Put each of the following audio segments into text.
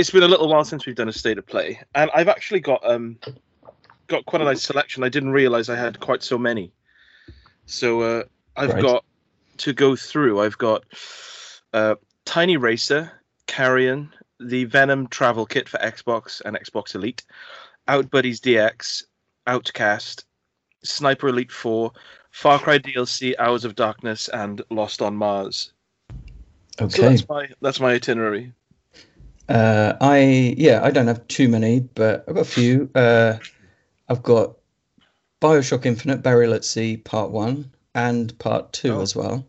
it's been a little while since we've done a state of play, and I've actually got um got quite a nice selection. I didn't realize I had quite so many. So uh, I've Right. got to go through. I've got uh, Tiny Racer, Carrion, the Venom Travel Kit for Xbox and Xbox Elite, Outbuddies DX, Outcast, Sniper Elite 4, Far Cry DLC, Hours of Darkness, and Lost on Mars. So Okay. that's my that's my itinerary. Uh, I yeah, I don't have too many, but I've got a few. Uh, I've got Bioshock Infinite, Burial at Sea, Part One and Part Two Oh. as well.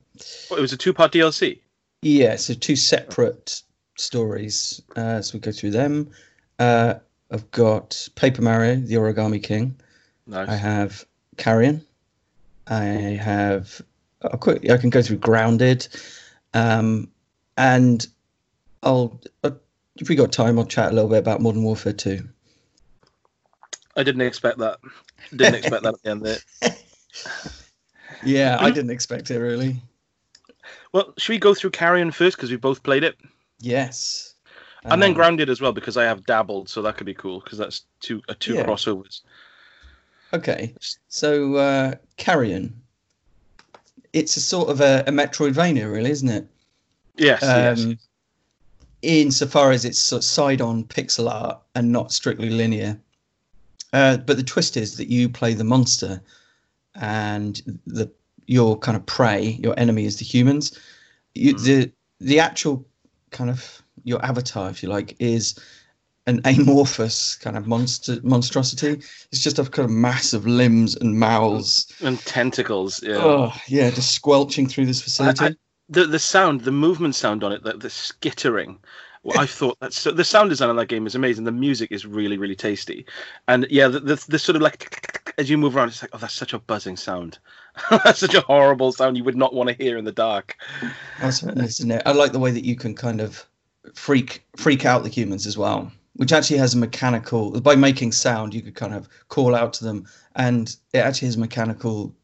Oh, it was a two-part DLC. Yeah, so two separate stories. Uh, so we go through them. Uh, I've got Paper Mario, The Origami King. Nice. I have Carrion. I have. I'll quick, I can go through Grounded, um, and I'll. Uh, if we got time, I'll chat a little bit about Modern Warfare 2. I didn't expect that. Didn't expect that at the end there. Yeah, I didn't expect it really. Well, should we go through Carrion first because we both played it, Yes. and then Um, Grounded as well because I have dabbled, so that could be cool because that's two uh, two Yeah. crossovers. Okay, so uh, Carrion. It's a sort of a, a Metroidvania, really, isn't it? Yes, yes. Insofar as it's sort of side-on pixel art and not strictly linear. Uh, but the twist is that you play the monster, and the your kind of prey, your enemy is the humans. You, Mhm. The the actual kind of your avatar, if you like, is an amorphous kind of monster monstrosity. It's just a kind of mass of limbs and mouths. And tentacles. Yeah. Oh yeah, just squelching through this facility. I- The the sound, the movement sound on it, the, the skittering. Well, I thought that's so, the sound design on that game is amazing. The music is really really tasty, and yeah, the the, the sort of like as you move around, it's like oh, that's such a buzzing sound. that's such a horrible sound you would not want to hear in the dark. That's nice, isn't it? I like the way that you can kind of freak freak out the humans as well, which actually has a mechanical. By making sound, you could kind of call out to them, and it actually has mechanical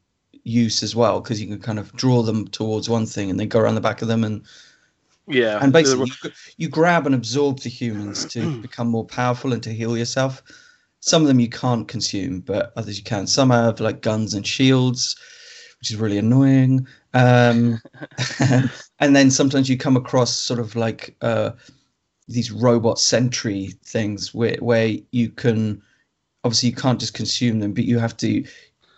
use as well because you can kind of draw them towards one thing and then go around the back of them and Yeah, and basically you, you grab and absorb the humans to become more powerful and to heal yourself. Some of them you can't consume, but others you can. Some have like guns and shields, which is really annoying. Um, and then sometimes you come across sort of like uh, these robot sentry things where where you can obviously you can't just consume them, but you have to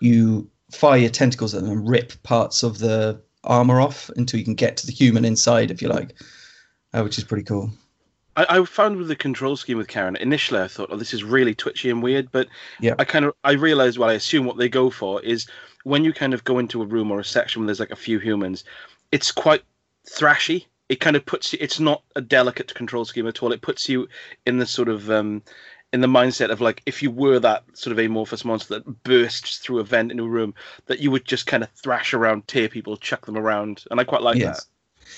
you fire your tentacles at them and rip parts of the armor off until you can get to the human inside, if you like, uh, which is pretty cool. I, I found with the control scheme with Carrion, initially I thought, oh, this is really twitchy and weird, but Yeah. I kind of I realized well, I assume what they go for is when you kind of go into a room or a section where there's like a few humans, it's quite thrashy. It kind of puts you. It's not a delicate control scheme at all. It puts you in the sort of um, in the mindset of like if you were that sort of amorphous monster that bursts through a vent in a room, that you would just kind of thrash around, tear people, chuck them around, and I quite like Yes.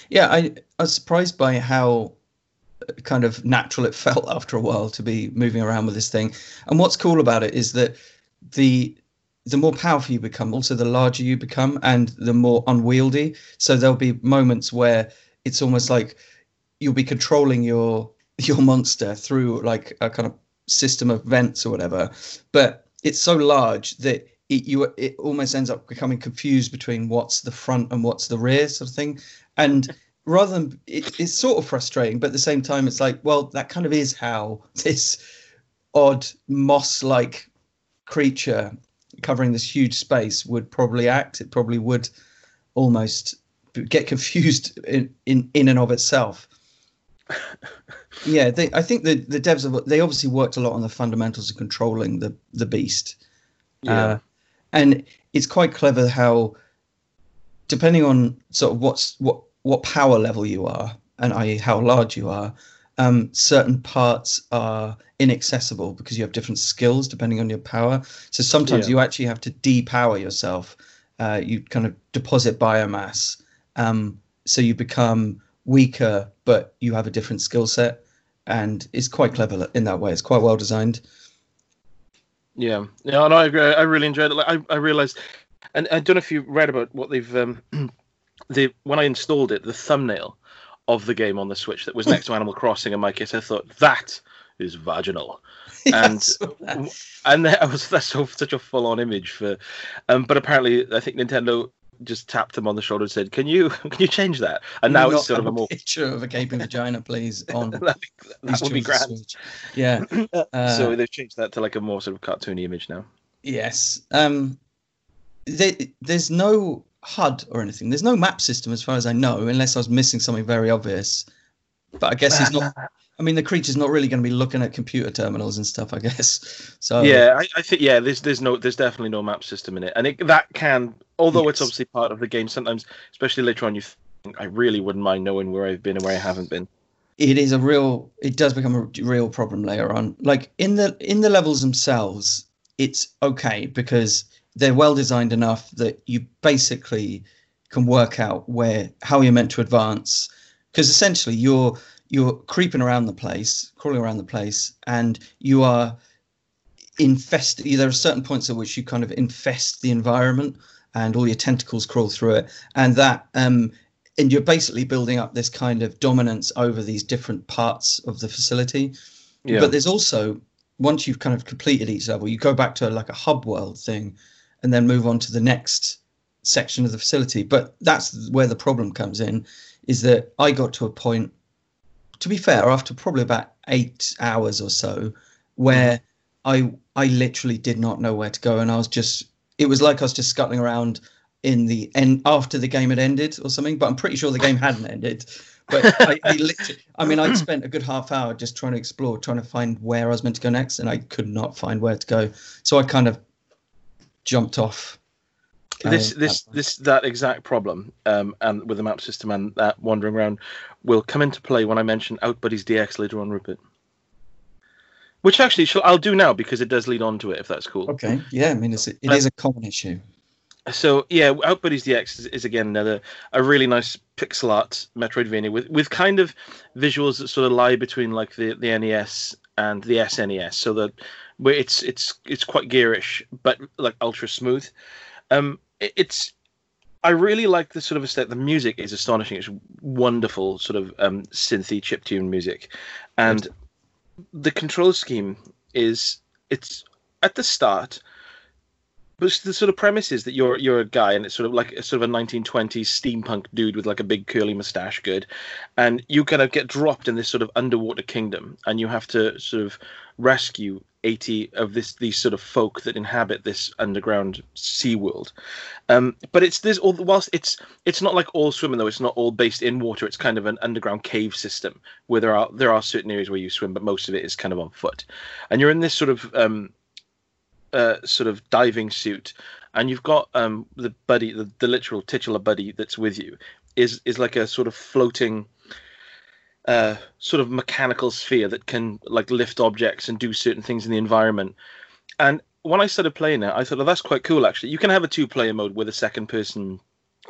Yeah, I, I was surprised by how uh, kind of natural it felt after a while to be moving around with this thing. And what's cool about it is that the the more powerful you become, also the larger you become, and the more unwieldy. So there'll be moments where it's almost like you'll be controlling your your monster through like a kind of system of vents or whatever, but it's so large that it you it almost ends up becoming confused between what's the front and what's the rear sort of thing. And rather than it, it's sort of frustrating, but at the same time, it's like, well, that kind of is how this odd moss-like creature covering this huge space would probably act. It probably would almost get confused in in, in and of itself. Yeah, they, I think the the devs have, they obviously worked a lot on the fundamentals of controlling the the beast. Yeah. Uh, and it's quite clever how, depending on sort of what's what what power level you are, and i.e. how large you are, um, certain parts are inaccessible because you have different skills depending on your power. So sometimes Yeah. you actually have to depower yourself. Uh, you kind of deposit biomass, um, so you become weaker, but you have a different skill set, and it's quite clever in that way. It's quite well designed. Yeah, yeah, and I agree. I really enjoyed it. Like, I, I realized, and I don't know if you read about what they've um, they when I installed it, the thumbnail of the game on the Switch that was next to Animal Crossing, and my case, I thought that is vaginal. and and that was that's so, such a full on image for um but apparently i think nintendo just tapped him on the shoulder and said can you can you change that? And now it's sort of a more picture of a gaping vagina please on that, that would be grand. yeah. Uh, so they've changed that to like a more sort of cartoony image now. Yes. Um there, there's no hud or anything. There's no map system as far as i know unless i was missing something very obvious. But i guess he's not I mean, the creature's not really going to be looking at computer terminals and stuff, I guess. So yeah, I, I think yeah, there's there's no there's definitely no map system in it, and it, that can, although yes. it's obviously part of the game, sometimes, especially later on, you think I really wouldn't mind knowing where I've been and where I haven't been. It is a real. It does become a real problem later on. Like in the in the levels themselves, it's okay because they're well designed enough that you basically can work out where how you're meant to advance because essentially you're you're creeping around the place, crawling around the place, and you are infest. There are certain points at which you kind of infest the environment, and all your tentacles crawl through it, and that um, and you're basically building up this kind of dominance over these different parts of the facility. Yeah. But there's also once you've kind of completed each level, you go back to like a hub world thing, and then move on to the next section of the facility. But that's where the problem comes in, is that I got to a point to be fair, after probably about eight hours or so, where mm. I I literally did not know where to go, and I was just it was like I was just scuttling around in the end after the game had ended or something. But I'm pretty sure the game hadn't ended. But I, I literally, I mean, I'd spent a good half hour just trying to explore, trying to find where I was meant to go next, and I could not find where to go. So I kind of jumped off this this this that exact problem um, and with the map system and that wandering around will come into play when I mention Outbuddies DX later on, Rupert. Which actually shall, I'll do now because it does lead on to it if that's cool. Okay. Yeah, I mean it's it is a common issue. So yeah, Outbuddies DX is, is, again another a really nice pixel art Metroidvania with with kind of visuals that sort of lie between like the the NES and the SNES, so that where it's it's it's quite gearish but like ultra smooth. Um, it's I really like the sort of aesthetic. The music is astonishing. It's wonderful, sort of um, synthy chip tune music, and the control scheme is it's at the start. But the sort of premise is that you're you're a guy, and it's sort of like a sort of a 1920s steampunk dude with like a big curly mustache, good, and you kind of get dropped in this sort of underwater kingdom, and you have to sort of rescue 80 of this these sort of folk that inhabit this underground sea world um, but it's this all whilst it's it's not like all swimming though it's not all based in water it's kind of an underground cave system where there are there are certain areas where you swim but most of it is kind of on foot. And you're in this sort of um, uh, sort of diving suit and you've got um, the buddy the, the literal titular buddy that's with you is is like a sort of floating uh, sort of mechanical sphere that can like lift objects and do certain things in the environment. And when I started playing it, I thought, oh, that's quite cool. Actually, you can have a two-player mode where the second person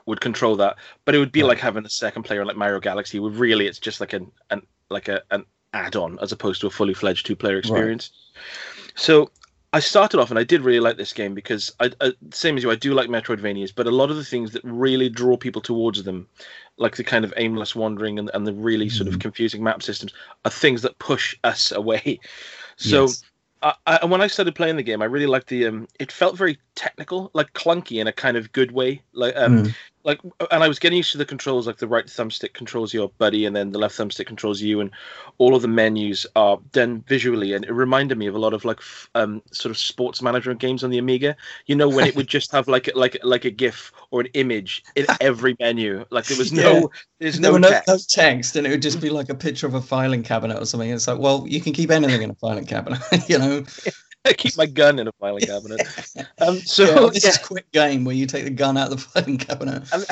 would control that, but it would be like having a second player like Mario Galaxy. Where really, it's just like an, an like a, an add-on as opposed to a fully fledged two-player experience. Right. So I started off and I did really like this game because I, I, same as you, I do like Metroidvanias, but a lot of the things that really draw people towards them, like the kind of aimless wandering and, and the really mm-hmm. sort of mm-hmm. confusing map systems, are things that push us away. So yes. I, I, when I started playing the game, I really liked the. Um, it felt very technical, like clunky in a kind of good way. Like, um, mm. Like, and I was getting used to the controls. Like the right thumbstick controls your buddy, and then the left thumbstick controls you, and all of the menus are done visually. And it reminded me of a lot of like, f- um, sort of sports management games on the Amiga. You know, when it would just have like, like, like a GIF or an image in every menu. Like there was no, yeah. there's there no, no, text. no text, and it would just be like a picture of a filing cabinet or something. It's like, well, you can keep anything in a filing cabinet, you know. I keep my gun in a filing cabinet. Um, so yeah, this yeah. is a quick game where you take the gun out of the filing cabinet.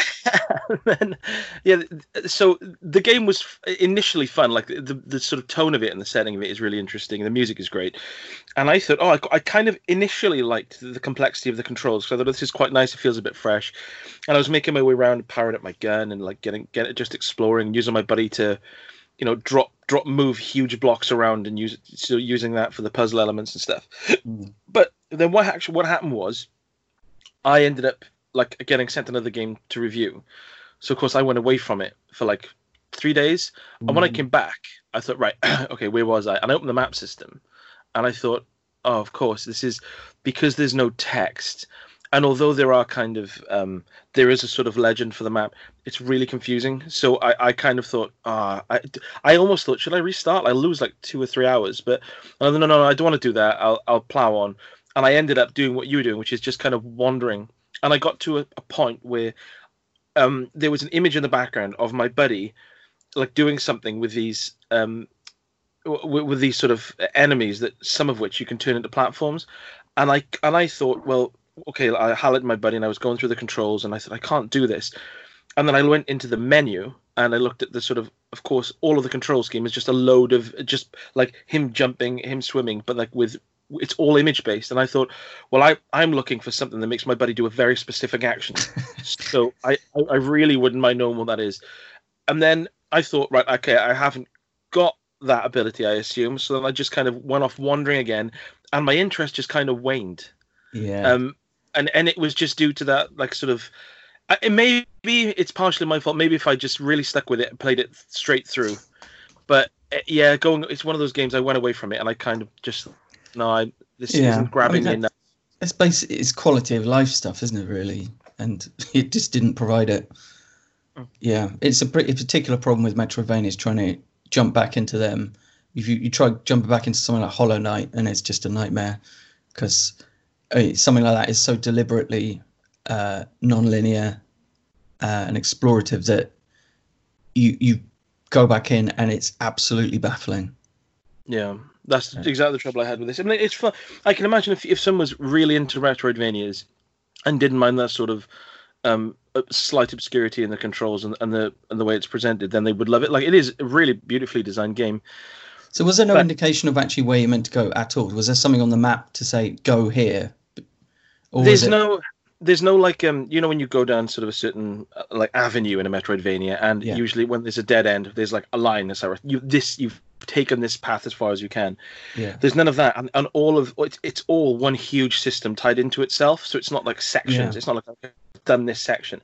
And then, yeah, so the game was initially fun. Like the, the sort of tone of it and the setting of it is really interesting. The music is great, and I thought, oh, I, I kind of initially liked the complexity of the controls. So I thought this is quite nice. It feels a bit fresh, and I was making my way around, powering up my gun, and like getting get just exploring, using my buddy to you know drop drop move huge blocks around and use so using that for the puzzle elements and stuff mm. but then what actually what happened was i ended up like getting sent another game to review so of course i went away from it for like three days. And when I came back, I thought, right, okay, where was I? And I opened the map system, and I thought, oh, of course, this is because there's no text. And although there are kind of um, there is a sort of legend for the map, it's really confusing. So I, I kind of thought, ah, I, I almost thought, should I restart? I lose like two or three hours, but no, no, no, I don't want to do that. I'll I'll plow on. And I ended up doing what you were doing, which is just kind of wandering. And I got to a, a point where um, there was an image in the background of my buddy, like doing something with these um, w- with these sort of enemies that some of which you can turn into platforms. And I and I thought, well, okay, I highlighted my buddy and I was going through the controls and I said, I can't do this. And then I went into the menu and I looked at the sort of, of course, all of the control scheme is just a load of just like him jumping, him swimming, but like with it's all image based. And I thought, well, I I'm looking for something that makes my buddy do a very specific action. so I I really wouldn't mind knowing what that is. And then I thought, right, okay, I haven't got that ability, I assume. So then I just kind of went off wandering again, and my interest just kind of waned. Yeah. Um, and and it was just due to that like sort of it maybe it's partially my fault. Maybe if i just really stuck with it and played it straight through. But eh, yeah going it's one of those games i went away from it and i kind of just no I, this yeah. isn't grabbing I mean, me enough. it's basically it's quality of life stuff isn't it really? And it just didn't provide it. Mm. yeah it's a pretty particular problem with metroidvania is trying to jump back into them. If you, you try jumping back into something like hollow knight and it's just a nightmare because something like that is so deliberately uh, non-linear uh, and explorative that you you go back in and it's absolutely baffling. Yeah, that's yeah. exactly the trouble I had with this. I mean, it's fun. I can imagine if if someone was really into Metroidvanias and didn't mind that sort of um, slight obscurity in the controls and, and the and the way it's presented, then they would love it. Like it is a really beautifully designed game. So was there no but, indication of actually where you meant to go at all? Was there something on the map to say go here? Or there's no there's no like um you know when you go down sort of a certain uh, like avenue in a Metroidvania and yeah. usually when there's a dead end there's like a line that's you this you've taken this path as far as you can. Yeah. There's none of that and, and all of it's, it's all one huge system tied into itself so it's not like sections. Yeah. It's not like I've done this section.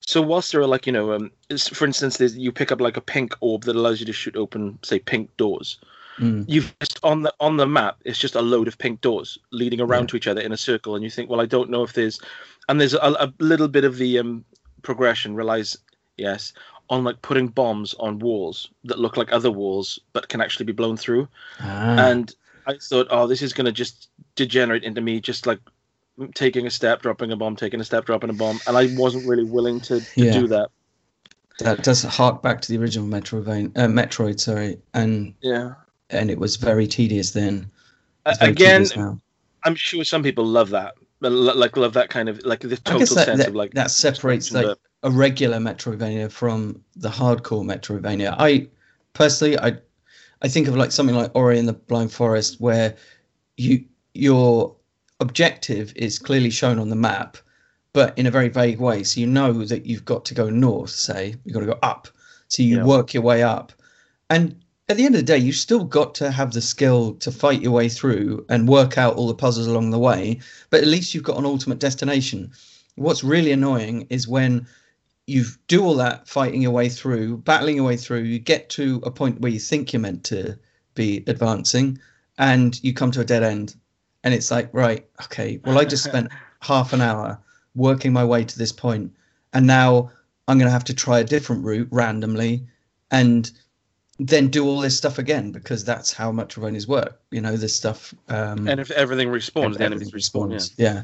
So whilst there are like you know, um, for instance, there's you pick up like a pink orb that allows you to shoot open, say, pink doors. Mm. You've just on the on the map, it's just a load of pink doors leading around yeah. to each other in a circle, and you think, well, I don't know if there's, and there's a, a little bit of the um, progression relies, yes, on like putting bombs on walls that look like other walls but can actually be blown through, ah. and I thought, oh, this is gonna just degenerate into me just like taking a step, dropping a bomb, taking a step, dropping a bomb, and I wasn't really willing to, to yeah. do that. That does hark back to the original Metroid, uh, Metroid, sorry, and yeah, and it was very tedious then. Again, I'm sure some people love that, like love that kind of like the total that, sense that, of like that separates like a regular Metroidvania from the hardcore Metroidvania. I personally, I I think of like something like Ori and the Blind Forest, where you your objective is clearly shown on the map, but in a very vague way. So you know that you've got to go north. Say you've got to go up. So you yeah. work your way up, and at the end of the day, you've still got to have the skill to fight your way through and work out all the puzzles along the way. But at least you've got an ultimate destination. What's really annoying is when you do all that fighting your way through, battling your way through, you get to a point where you think you're meant to be advancing, and you come to a dead end. And it's like, right, okay, well, I just spent half an hour working my way to this point, and now I'm going to have to try a different route randomly. And then do all this stuff again because that's how much Metroidvanias work. You know, this stuff. Um, and if everything respawns, then everything respawns. Yeah. yeah.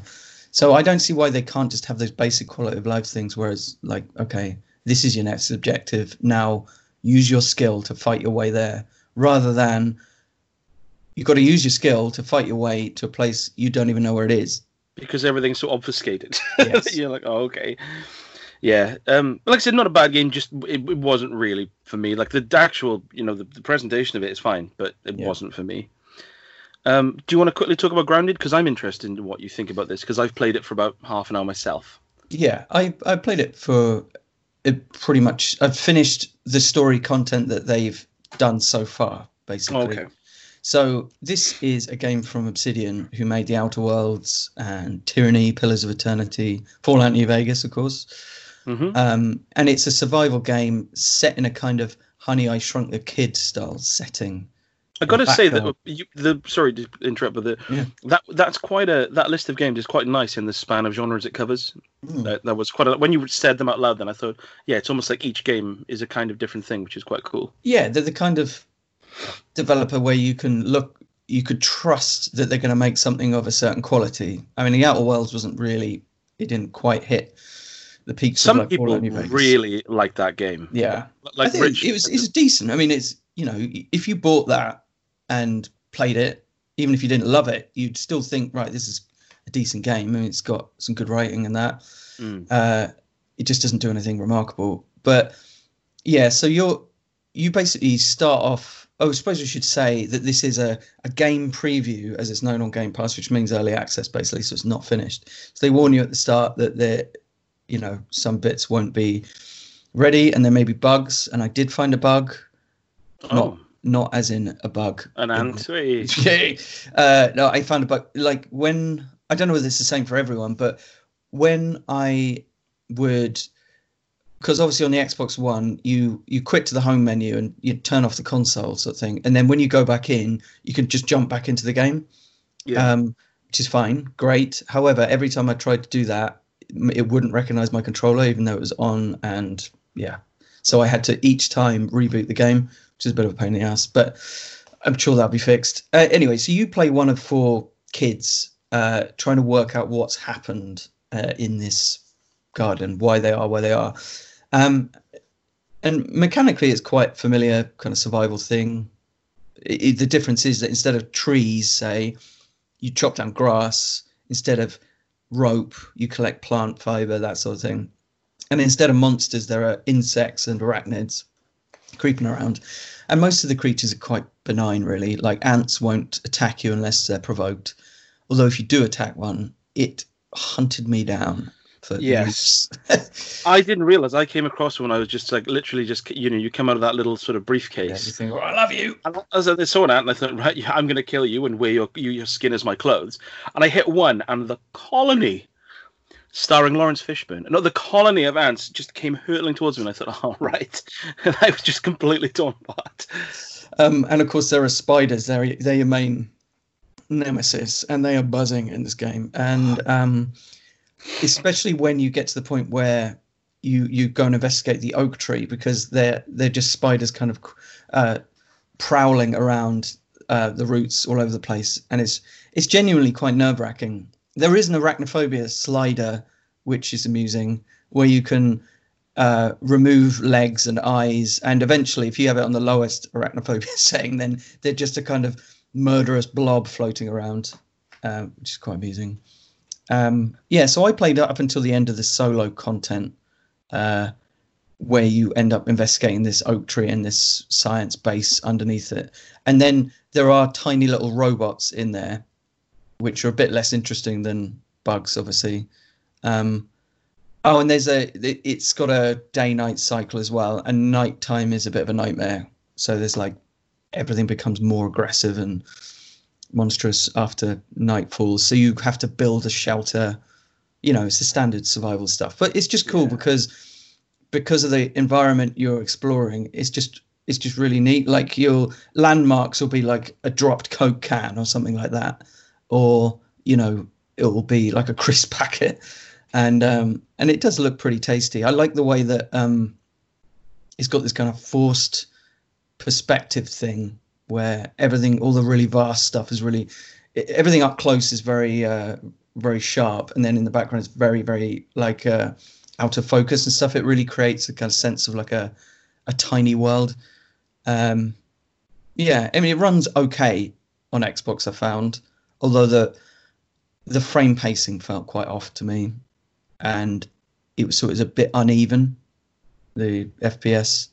So I don't see why they can't just have those basic quality of life things. Whereas, like, okay, this is your next objective. Now use your skill to fight your way there, rather than you've got to use your skill to fight your way to a place you don't even know where it is. Because everything's so obfuscated. Yes. You're like, oh, okay yeah, um, like I said, not a bad game. Just it, it wasn't really for me. Like the actual, you know, the, the presentation of it is fine, but it yeah. wasn't for me. Um, do you want to quickly talk about Grounded? Because I'm interested in what you think about this. Because I've played it for about half an hour myself. Yeah, I I played it for it pretty much. I've finished the story content that they've done so far, basically. Okay. So this is a game from Obsidian, who made The Outer Worlds and Tyranny, Pillars of Eternity, Fallout New Vegas, of course. Hmm um, and it's a survival game set in a kind of Honey I Shrunk the Kid style setting. I got to say that you, the sorry to interrupt, but the, Yeah. that that's quite a that list of games is quite nice in the span of genres it covers. Mm. That, that was quite a, when you said them out loud. Then I thought, yeah, it's almost like each game is a kind of different thing, which is quite cool. Yeah, they're the kind of developer where you can look, you could trust that they're going to make something of a certain quality. I mean, the Outer Worlds wasn't really, it didn't quite hit the peaks Some of like people really like that game. yeah. I like think Rich. it was it's decent. I mean, it's you know, if you bought that and played it, even if you didn't love it, you'd still think, right, this is a decent game. I mean, it's got some good writing and that. Mm. Uh, it just doesn't do anything remarkable. But yeah, so you're you basically start off. Oh, I suppose we should say that this is a, a game preview, as it's known on Game Pass, which means early access, basically, so it's not finished. So they warn you at the start that there, you know, some bits won't be ready, and there may be bugs. And I did find a bug, oh, not not as in a bug. an in- ant. Yay. uh, no, I found a bug. Like when I don't know whether it's the same for everyone, but when I would, because obviously on the Xbox One, you you quit to the home menu and you turn off the console sort of thing, and then when you go back in, you can just jump back into the game, Yeah. um, which is fine, great. However, every time I tried to do that, it wouldn't recognize my controller, even though it was on, and yeah, so I had to each time reboot the game, which is a bit of a pain in the ass, but. I'm sure that'll be fixed. Uh, anyway, so you play one of four kids uh, trying to work out what's happened uh, in this garden, why they are where they are. Um, and mechanically, it's quite familiar kind of survival thing. I I- the difference is that instead of trees, say, you chop down grass. Instead of rope, you collect plant fiber, that sort of thing. And instead of monsters, there are insects and arachnids creeping around. And most of the creatures are quite benign, really. Like ants won't attack you unless they're provoked. Although if you do attack one, it hunted me down. For Yes. I didn't realize I came across when I was just like literally just you know you come out of that little sort of Yeah, you briefcase. think, oh, I love you. And I was I saw an ant and I thought, right, yeah, I'm going to kill you and wear your you, your skin as my clothes. And I hit one, and the colony, starring Laurence Fishburne, no, the colony of ants just came hurtling towards me, and I thought, all right, and I was just completely torn apart. Um, and of course, there are spiders. They're they're your main nemesis, and they are buzzing in this game. And um, especially when you get to the point where you you go and investigate the oak tree because they're they're just spiders kind of uh, prowling around uh, the roots all over the place, and it's it's genuinely quite nerve wracking. There is an arachnophobia slider, which is amusing, where you can uh, remove legs and eyes, and eventually, if you have it on the lowest arachnophobia setting, then they're just a kind of murderous blob floating around, uh, which is quite amusing. Um, yeah, so I played up until the end of the solo content, uh, where you end up investigating this oak tree and this science base underneath it, and then there are tiny little robots in there, which are a bit less interesting than bugs, obviously. Um, oh, and there's a it- it's got a day night cycle as well, and nighttime is a bit of a nightmare. So there's like everything becomes more aggressive and monstrous after night falls. So you have to build a shelter. You know, it's the standard survival stuff, but it's just cool Yeah. because because of the environment you're exploring. It's just it's just really neat. Like your landmarks will be like a dropped Coke can or something like that, or you know, it will be like a crisp packet, and um, and it does look pretty tasty. I like the way that um, it's got this kind of forced perspective thing where everything, all the really vast stuff is really, everything up close is very, uh, very sharp, and then in the background it's very, very like uh, out of focus and stuff. It really creates a kind of sense of like a, a tiny world. Um, yeah, I mean it runs okay on Xbox. I found, although the the frame pacing felt quite off to me, and it was so it was a bit uneven. The FPS,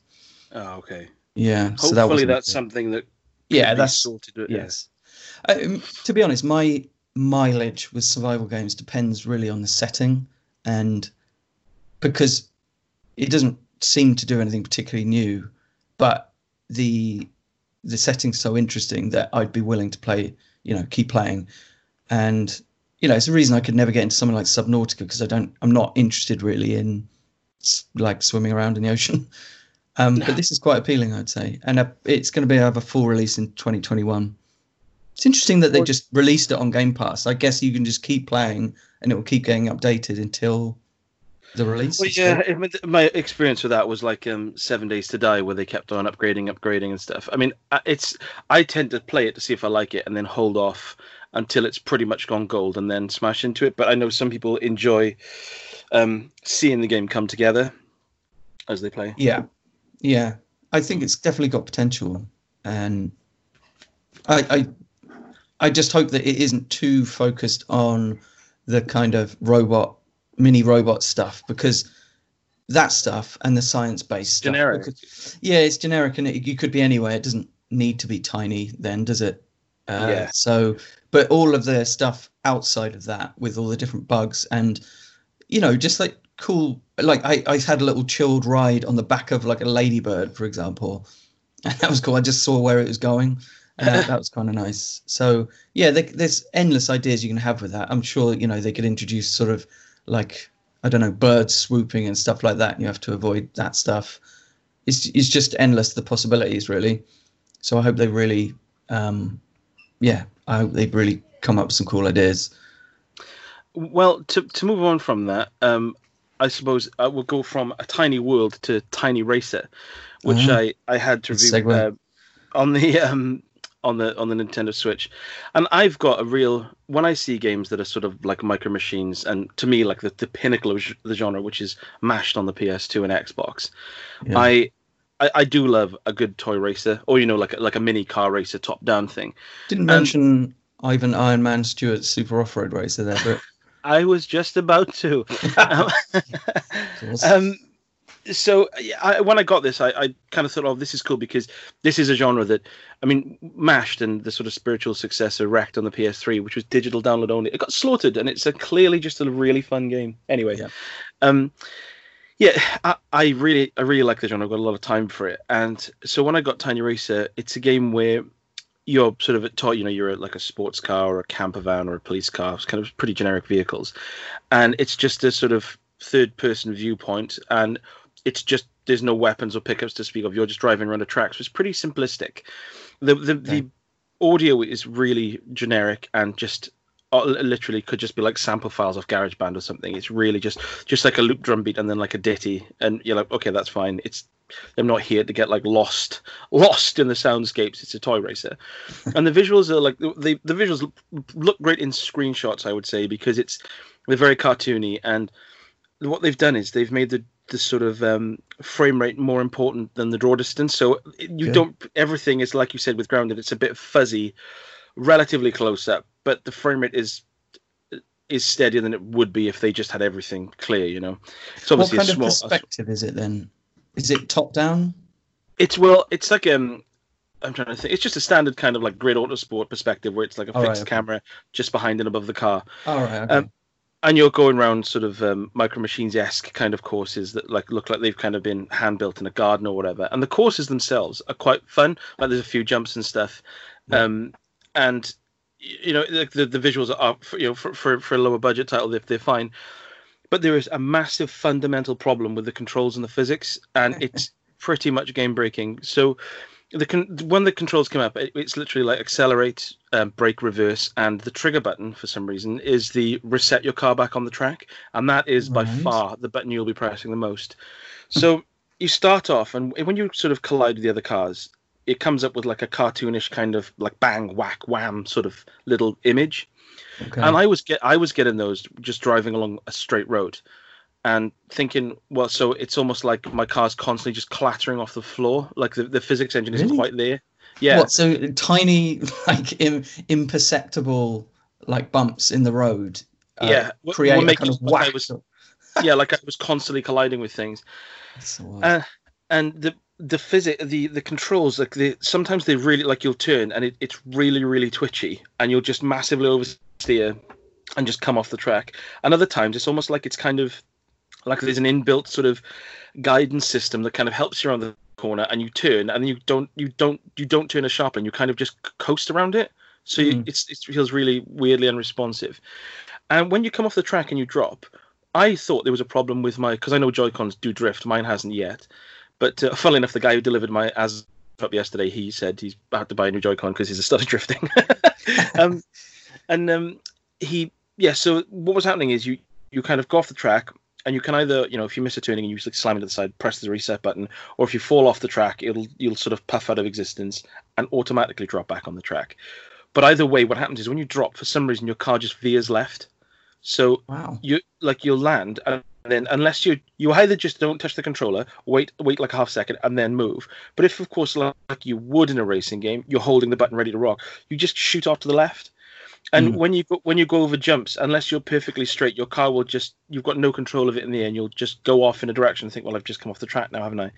Oh, okay. yeah. so that Hopefully that's good. something that yeah, that's sorted. uh, yes. Um, to be honest, my mileage with survival games depends really on the setting, and because it doesn't seem to do anything particularly new, but the the setting's so interesting that I'd be willing to play, you know, keep playing, and you know, it's the reason I could never get into something like Subnautica because I don't, I'm not interested really in like swimming around in the ocean. Um, but this is quite appealing, I'd say, and uh, it's going to be have a full release in 2021. It's interesting that they just released it on Game Pass. I guess you can just keep playing, and it will keep getting updated until the release. Well, yeah, suppose. I mean, my experience with that was like um, Seven Days to Die, where they kept on upgrading, upgrading, and stuff. I mean, I- it's I tend to play it to see if I like it, and then hold off until it's pretty much gone gold, and then smash into it. But I know some people enjoy um, seeing the game come together as they play. Yeah, yeah. I think it's definitely got potential, and I, I, I just hope that it isn't too focused on the kind of robot, mini robot stuff because that stuff and the science-based stuff. Generic. yeah, it's generic, and it, you could be anywhere. It doesn't need to be tiny, then, does it? Uh, Yeah. So, but all of the stuff outside of that, with all the different bugs and you know, just like cool. Like I, I had a little chilled ride on the back of like a ladybird, for example, and that was cool. I just saw where it was going. And that, was kind of nice. So yeah, there, there's endless ideas you can have with that. I'm sure you know they could introduce sort of like I don't know birds swooping and stuff like that. And you have to avoid that stuff. It's it's just endless the possibilities really. So I hope they really, um, yeah, I hope they really come up with some cool ideas. Well, to to move on from that, um, I suppose I will go from a tiny world to tiny racer, which Ah. I, I had to review uh, on the um on the on the Nintendo Switch, and I've got a real when I see games that are sort of like micro machines, and to me like the, the pinnacle of the genre, which is mashed on the PS2 and Xbox, Yeah. I. I, I do love a good toy racer, or you know, like a, like a mini car racer, top down thing. Didn't And- mention Ivan Iron Man Stewart's Super Off Road Racer there, but I was just about to. course. um, so I, when I got this, I, I kind of thought, oh, this is cool because this is a genre that, I mean, Mashed and the sort of spiritual successor Wrecked on the PS3, which was digital download only, it got slaughtered, and it's a clearly just a really fun game. Anyway, Yeah. um, yeah, I, I really, I really like the genre. I've got a lot of time for it, and so when I got Tiny Racer, it's a game where you're sort of taught, you know, you're like a sports car or a camper van or a police car, it's kind of pretty generic vehicles, and it's just a sort of third person viewpoint, and it's just there's no weapons or pickups to speak of. You're just driving around a track, so it's pretty simplistic. The the, the audio is really generic and just literally could just be like sample files of GarageBand or something. It's really just just like a loop drum beat and then like a ditty, and you're like, okay, that's fine. It's I'm not here to get like lost lost in the soundscapes. It's a toy racer, and the visuals are like the the visuals look great in screenshots. I would say because it's they're very cartoony, and what they've done is they've made the the sort of um, frame rate more important than the draw distance. So you Okay. don't everything is like you said with grounded. It's a bit fuzzy, relatively close up, but the frame rate is is steadier than it would be if they just had everything clear. You know, it's obviously what kind a of small. perspective is it then? Is it top down? It's well, it's like um, I'm trying to think. It's just a standard kind of like grid autosport perspective where it's like a All right, fixed okay. camera just behind and above the car, All right. Okay. Um, and you're going around sort of um, micro machines esque kind of courses that like look like they've kind of been hand built in a garden or whatever. And the courses themselves are quite fun. Like there's a few jumps and stuff, um, and you know the, the the visuals are for, you know for, for for a lower budget title they're, they're fine. But there is a massive fundamental problem with the controls and the physics, and it's pretty much game breaking. So the con- when the controls come up, it, it's literally like accelerate, um, brake, reverse, and the trigger button for some reason is the reset your car back on the track, and that is by far the button you'll be pressing the most. So you start off, and when you sort of collide with the other cars, it comes up with like a cartoonish kind of like bang, whack, wham sort of little image okay. and I was get I was getting those just driving along a straight road, and thinking, well, so it's almost like my car's constantly just clattering off the floor, like the, the physics engine isn't Really? quite there. Yeah, What? So tiny, like Im- imperceptible, like bumps in the road. uh, Yeah, Create kind of it like I whack. was- yeah, like I was constantly colliding with things, uh, and the the physic the the controls like they sometimes they really like you'll turn and it, it's really really twitchy and you'll just massively oversteer and just come off the track and other times it's almost like it's kind of like there's an inbuilt sort of guidance system that kind of helps you around the corner and you turn and you don't you don't you don't turn as sharply and you kind of just coast around it so you, Mm. it's it feels really weirdly unresponsive and when you come off the track and you drop I thought there was a problem with my because I know Joy Cons do drift. Mine hasn't yet, but uh, funnily enough, the guy who delivered my as up yesterday, he said he's had to buy a new Joy-Con because he's started drifting. um, and um, he, yeah. So what was happening is you you kind of go off the track, and you can either, you know, if you miss a turning and you like slam into the side, press the reset button, or if you fall off the track, it'll you'll sort of puff out of existence and automatically drop back on the track. But either way, what happens is when you drop, for some reason, your car just veers left. So Wow. you like you'll land and then unless you you either just don't touch the controller wait wait like a half second and then move. But if of course like you would in a racing game you're holding the button ready to rock you just shoot off to the left. And Mm. when you go when you go over jumps unless you're perfectly straight your car will just you've got no control of it in the end. You'll just go off in a direction and think well i've just come off the track now haven't i?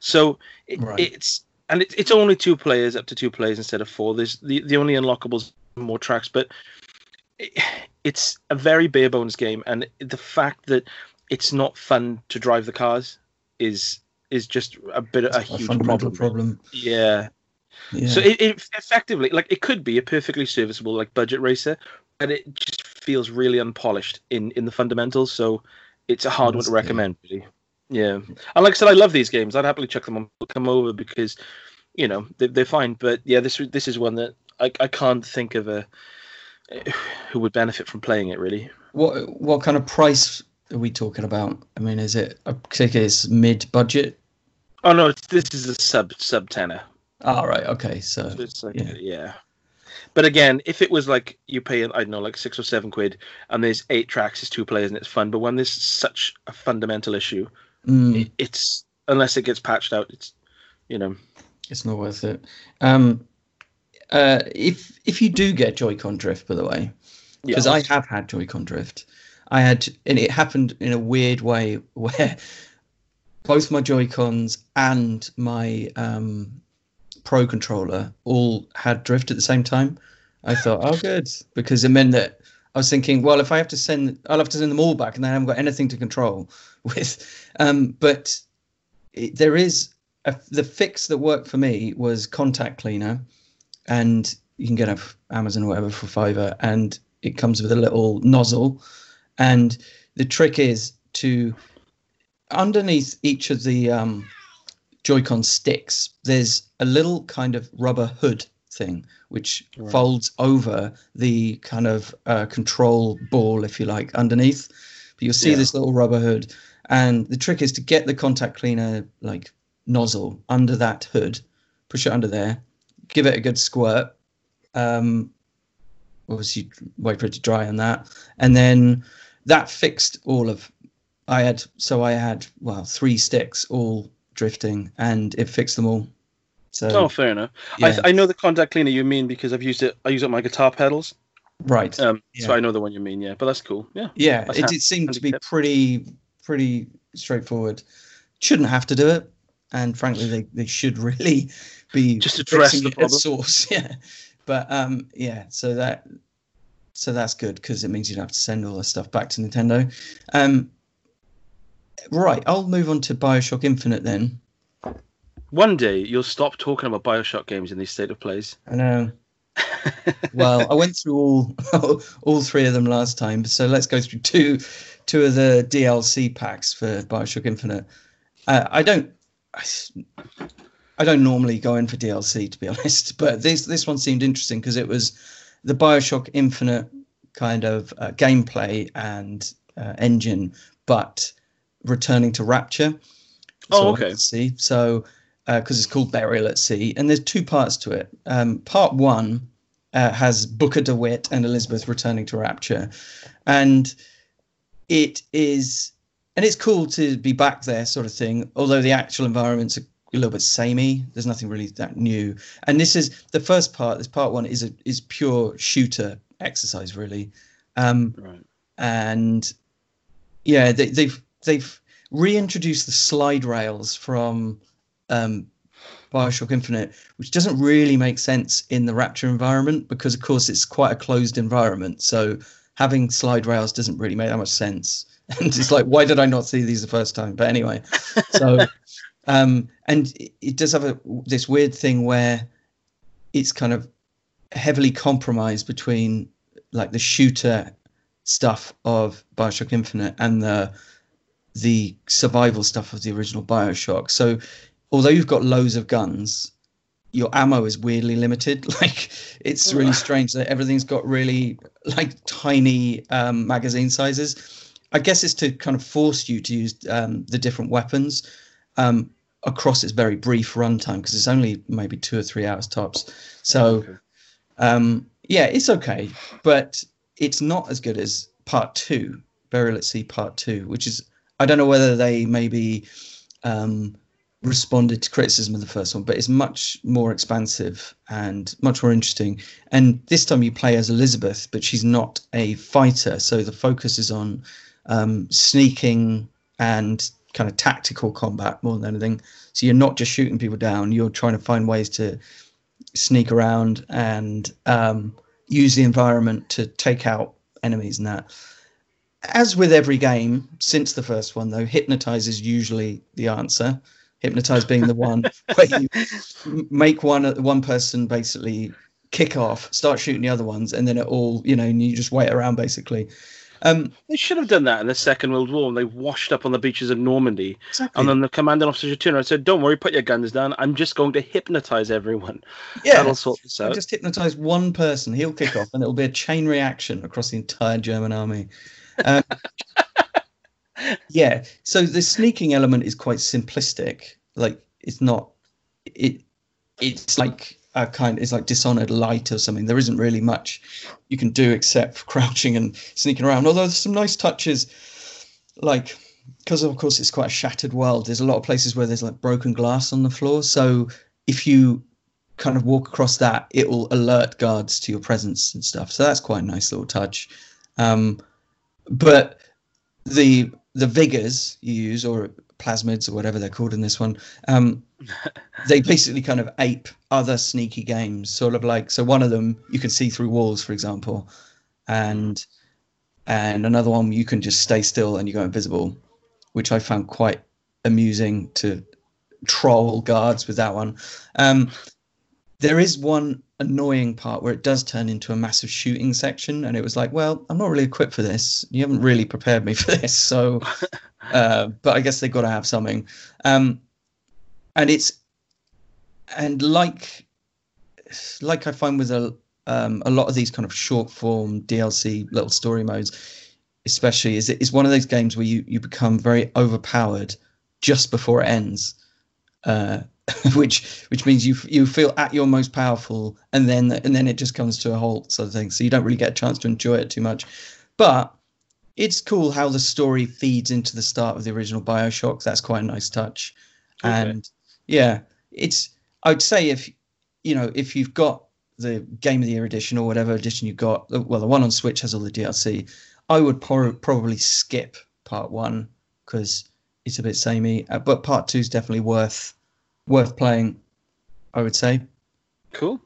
So it, Right. it's and it, it's only two players up to two players instead of four. There's the, the only unlockables more tracks but it, it's a very bare bones game, and the fact that it's not fun to drive the cars is is just a bit It's a a huge problem. problem. Yeah. Yeah. So it, it effectively like it could be a perfectly serviceable like budget racer, but it just feels really unpolished in in the fundamentals. So it's a hard one to recommend. Really. Yeah. And like I said, I love these games. I'd happily chuck them on, come over because, you know, they, they're fine. But yeah, this this is one that I I can't think of a who would benefit from playing it really. what what kind of price are we talking about? I mean, is it I think it's mid budget? Oh no, it's, this is a sub sub tenner. All right. Okay. So So it's like yeah. yeah. But again, if it was like you pay, I don't know, like six or seven quid, and there's eight tracks, it's two players and it's fun. But when there's such a fundamental issue, mm, it, it's unless it gets patched out, it's you know, it's not worth it. Um, uh, if if you do get Joy-Con drift, by the way, yeah. because I have had Joy-Con drift. I had, and it happened in a weird way where both my Joy-Cons and my um, Pro controller all had drift at the same time. I thought, oh, good, because it meant that I was thinking, well, if I have to send, I'll have to send them all back, and then I haven't got anything to control with. Um, but it, there is a, the fix that worked for me was contact cleaner, and you can get it Amazon or whatever for fiver, and it comes with a little nozzle, and the trick is to underneath each of the um, Joy-Con sticks, there's a little kind of rubber hood thing which Right. folds over the kind of uh, control ball, if you like, underneath. But you'll see Yeah. this little rubber hood, and the trick is to get the contact cleaner like nozzle under that hood, push it under there, give it a good squirt. Um, obviously, wait for it to dry on that, and then that fixed all of. I had so I had well three sticks all drifting, and it fixed them all. So oh, fair enough. yeah, I, I know the contact cleaner you mean because I've used it. I use it on my guitar pedals. right. Um, Yeah. so I know the one you mean. Yeah, but that's cool. Yeah. Yeah, it did seem to be pretty pretty straightforward. Shouldn't have to do it, and frankly, they, they should really be Just addressing the it at problem. source. Yeah, but um, yeah, so that so that's good because it means you don't have to send all the stuff back to Nintendo. Um, right, I'll move on to Bioshock Infinite then. One day you'll stop talking about Bioshock games in these state of plays. I know. well, I went through all all three of them last time, so let's go through two two of the DLC packs for Bioshock Infinite. Uh, I don't I, I don't normally go in for DLC to be honest, but this this one seemed interesting because it was the Bioshock Infinite kind of uh, gameplay and uh, engine, but returning to Rapture. Oh, okay. see. So because it's called Burial at Sea, and there's two parts to it. Um, part one uh, has Booker DeWitt and Elizabeth returning to Rapture, and it is, and it's cool to be back there, sort of thing. Although the actual environment's a, a little bit samey, there's nothing really that new. And this is the first part. This part one is a is pure shooter exercise, really. Um, Right. and yeah, they, they've they've reintroduced the slide rails from um, Bioshock Infinite, which doesn't really make sense in the Rapture environment because, of course, it's quite a closed environment. So having slide rails doesn't really make that much sense. And it's like, why did I not see these the first time? But anyway, so um, and it, it does have a, this weird thing where it's kind of heavily compromised between like the shooter stuff of Bioshock Infinite and the the survival stuff of the original Bioshock. So although you've got loads of guns, your ammo is weirdly limited. Like it's really strange that everything's got really like tiny um, magazine sizes. I guess it's to kind of force you to use um, the different weapons um, across its very brief runtime because it's only maybe two or three hours tops. So um, yeah, it's okay, but it's not as good as Part Two, Burial at Sea Part Two, which is I don't know whether they maybe um, responded to criticism of the first one, but it's much more expansive and much more interesting. And this time you play as Elizabeth, but she's not a fighter, so the focus is on um, sneaking and kind of tactical combat more than anything. So you're not just shooting people down; you're trying to find ways to sneak around and um, use the environment to take out enemies and that. As with every game since the first one, though, hypnotize is usually the answer. Hypnotize being the one where you make one one person basically kick off, start shooting the other ones, and then it all you know, and you just wait around basically. Um, They should have done that in the Second World War when they washed up on the beaches of Normandy. exactly. And then the commanding officer should turn around and said, Don't worry, put your guns down. I'm just going to hypnotize everyone. yeah, That'll sort this out. just hypnotize one person. He'll kick off, and it'll be a chain reaction across the entire German army. Um, yeah. So the sneaking element is quite simplistic. Like it's not. It. It's like a kind. It's like Dishonored light or something. There isn't really much you can do except crouching and sneaking around. Although there's some nice touches, like because of course it's quite a shattered world. There's a lot of places where there's like broken glass on the floor. So if you kind of walk across that, it will alert guards to your presence and stuff. So that's quite a nice little touch. Um, but the the vigors you use or plasmids or whatever they're called in this one, um, they basically kind of ape other sneaky games. Sort of like so one of them you can see through walls, for example, and and another one you can just stay still and you go invisible, which I found quite amusing to troll guards with that one. Um, there is one annoying part where it does turn into a massive shooting section, and it was like, well, I'm not really equipped for this. You haven't really prepared me for this, so. Uh, but I guess they've got to have something, um, and it's and like like I find with a um, a lot of these kind of short form DLC little story modes, especially is it is one of those games where you you become very overpowered just before it ends. Uh, which which means you you feel at your most powerful and then and then it just comes to a halt sort of thing. So you don't really get a chance to enjoy it too much. But it's cool how the story feeds into the start of the original bioshock. That's quite a nice touch. Okay. and yeah it's i'd say if you know if you've got the game of the year edition or whatever edition you've got well the one on switch has all the dlc i would por- probably skip part one because it's a bit samey. Uh, but part two is definitely worth worth playing i would say Cool.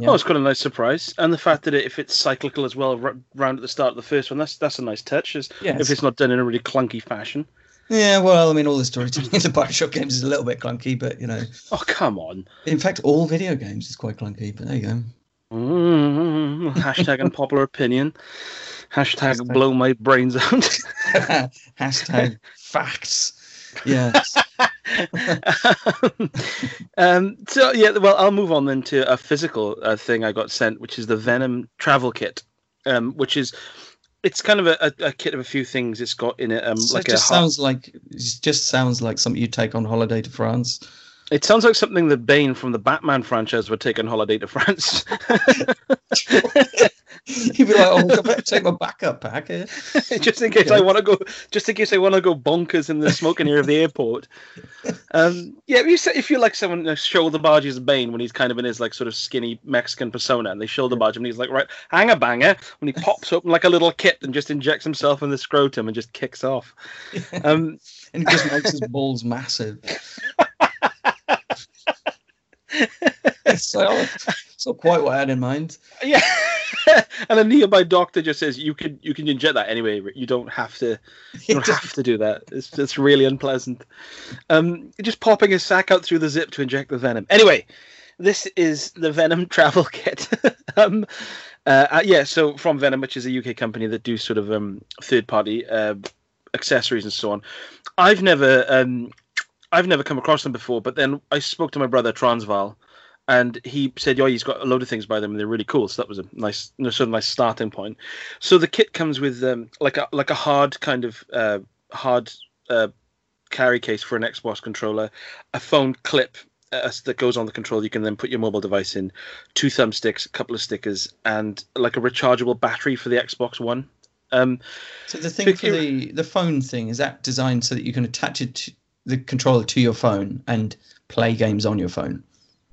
Yeah. Oh, it's got a nice surprise, and the fact that it, if it's cyclical as well, r- round at the start of the first one, that's that's a nice touch. Is yeah if it's not done in a really clunky fashion. yeah well i mean all the storytelling in the bioshock games is a little bit clunky but you know Oh come on. in fact all video games is quite clunky but there you go Mm, hashtag unpopular opinion. Hashtag, Hashtag- blow my brains out. hashtag facts yeah um, so yeah, well, I'll move on then to a physical uh, thing I got sent, which is the Venom travel kit, um, which is it's kind of a, a, kit of a few things. It's got in it um, so like it just sounds like it just sounds like something you take on holiday to france It sounds like something that Bane from the Batman franchise would take on holiday to France. you'd be like oh i better take my backup pack here just in case I want to go, just in case I want to go bonkers in the smoking area of the airport. Um, yeah, if you say, if you like someone uh, shoulder barges Bane when he's kind of in his like sort of skinny Mexican persona, and they shoulder barge him, and he's like right hanger banger when he pops open like a little kit and just injects himself in the scrotum and just kicks off. Um, and just makes his balls massive so it's not quite what i had in mind yeah, and a nearby doctor just says you can you can inject that anyway. You don't have to. You don't have to do that. It's it's really unpleasant. Um, just popping his sack out through the zip to inject the venom. Anyway, this is the Venom travel kit. um, uh, uh, yeah, so from Venom, which is a UK company that do sort of um, third-party uh, accessories and so on. I've never, um, I've never come across them before. But then I spoke to my brother Transvaal, and he said, "Yeah, he's got a load of things by them, and they're really cool." So that was a nice, sort of nice starting point. So the kit comes with um, like a like a hard kind of uh, hard uh, carry case for an Xbox controller, a phone clip uh, that goes on the controller. You can then put your mobile device in, two thumbsticks, a couple of stickers, and like a rechargeable battery for the Xbox One. Um, so the thing for the the phone thing is that designed so that you can attach it to the controller to your phone and play games on your phone.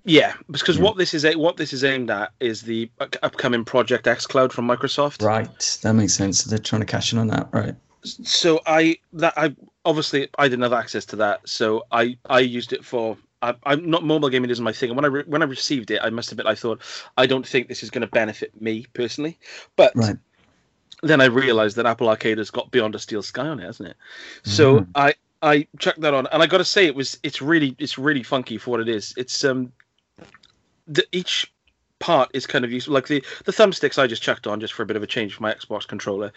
Yeah, because yeah. what this is what this is aimed at is the upcoming Project X Cloud from Microsoft. Right, that makes sense. They're trying to cash in on that, right? So I that I obviously I didn't have access to that, so I I used it for I, am not mobile gaming isn't my thing. And when I re, when I received it, I must admit I thought I don't think this is going to benefit me personally. But right. then I realised that Apple Arcade has got Beyond a Steel Sky on it, hasn't it? Mm-hmm. So I I checked that on, and I got to say it was it's really it's really funky for what it is. It's um the each part is kind of useful. Like the the thumbsticks I just chucked on just for a bit of a change for my Xbox controller.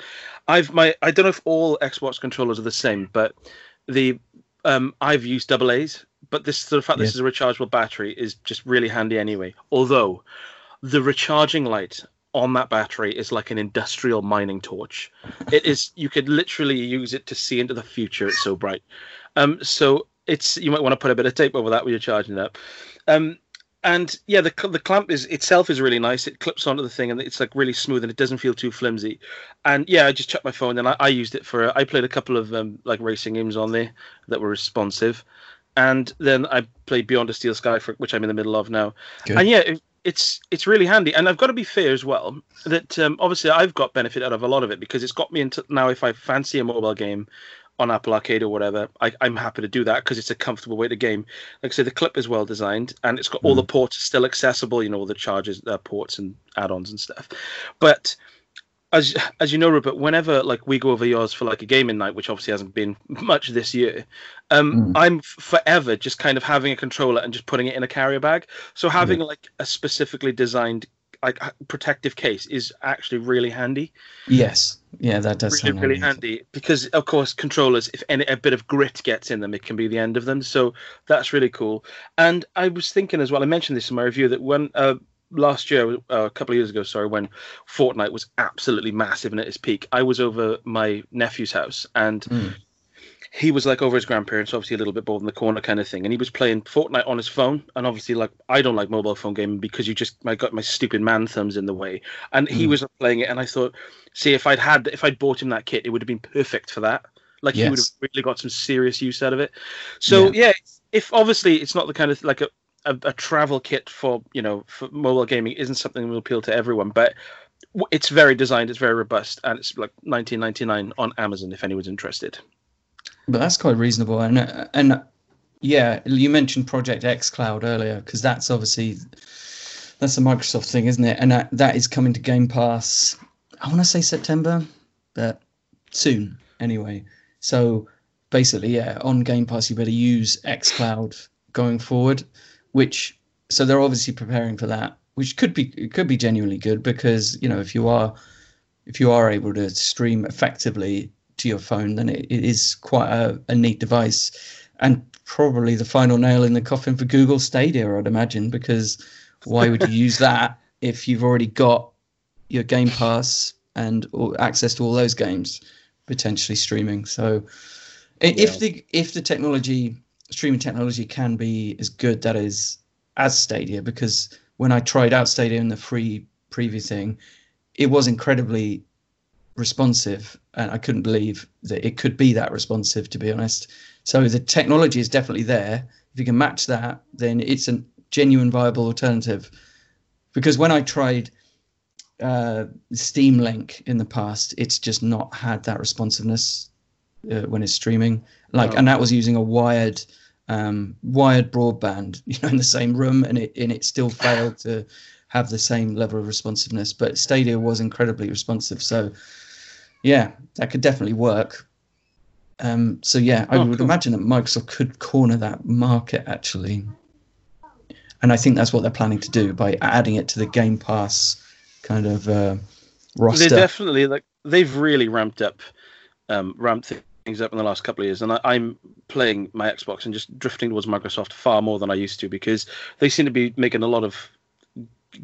I've my I don't know if all Xbox controllers are the same, but the um I've used double A's but this the fact yeah. this is a rechargeable battery is just really handy anyway. Although the recharging light on that battery is like an industrial mining torch. it is you could literally use it to see into the future. It's so bright. Um, so it's you might want to put a bit of tape over that when you're charging it up. Um, and yeah, the the clamp is itself is really nice. It clips onto the thing and it's like really smooth and it doesn't feel too flimsy. And yeah, I just chucked my phone and I, I used it for I played a couple of um, like racing games on there that were responsive and then I played Beyond a Steel Sky, for, which I'm in the middle of now. Good. And yeah, it, it's it's really handy. And I've got to be fair as well that um, obviously I've got benefit out of a lot of it because it's got me into now. If I fancy a mobile game on Apple Arcade or whatever, I, am happy to do that because it's a comfortable way to game. Like I say, the clip is well designed and it's got mm. all the ports still accessible. You know, all the charges, uh, ports and add-ons and stuff. But as as you know, Rupert, whenever like we go over yours for like a gaming night, which obviously hasn't been much this year, um, mm. I'm forever just kind of having a controller and just putting it in a carrier bag. So having like a specifically designed like protective case is actually really handy. Yes, yeah, that does really really handy. handy because of course controllers, if any a bit of grit gets in them, it can be the end of them. So that's really cool. And I was thinking as well. I mentioned this in my review that when uh, last year, uh, a couple of years ago, sorry, when Fortnite was absolutely massive and at its peak, I was over my nephew's house and. Mm. He was like over his grandparents, obviously a little bit bored in the corner kind of thing, and he was playing Fortnite on his phone. And obviously, like I don't like mobile phone gaming because you just I got my stupid man thumbs in the way. And he mm. was playing it, and I thought, see, if I'd had if I'd bought him that kit, it would have been perfect for that. Like yes. he would have really got some serious use out of it. So yeah. yeah, if obviously it's not the kind of like a, a, a, travel kit for you know for mobile gaming isn't something that will appeal to everyone, but it's very designed, it's very robust, and it's like 19.99 on Amazon if anyone's interested. But that's quite reasonable, and and yeah, you mentioned Project X Cloud earlier because that's obviously that's a Microsoft thing, isn't it? And that, that is coming to Game Pass. I want to say September, but soon anyway. So basically, yeah, on Game Pass, you better use X Cloud going forward which so they're obviously preparing for that, which could be it could be genuinely good because you know if you are if you are able to stream effectively to your phone, then it, it is quite a, a neat device, and probably the final nail in the coffin for Google Stadia, I'd imagine, because why would you use that if you've already got your Game Pass and access to all those games potentially streaming? So, yeah. if the if the technology streaming technology can be as good that is as Stadia because when I tried out Stadia in the free preview thing, it was incredibly responsive, and I couldn't believe that it could be that responsive. To be honest, so the technology is definitely there. If you can match that, then it's a genuine viable alternative. Because when I tried uh, Steam Link in the past, it's just not had that responsiveness uh, when it's streaming. Like, oh. and that was using a wired um, wired broadband, you know, in the same room, and it and it still failed to have the same level of responsiveness. But Stadia was incredibly responsive, so yeah, that could definitely work. Um, so yeah, I oh, would cool. imagine that Microsoft could corner that market actually. and I think that's what they're planning to do by adding it to the Game Pass kind of uh, roster. They definitely like they've really ramped up, um, ramped things up in the last couple of years, and I, I'm playing my Xbox and just drifting towards Microsoft far more than I used to because they seem to be making a lot of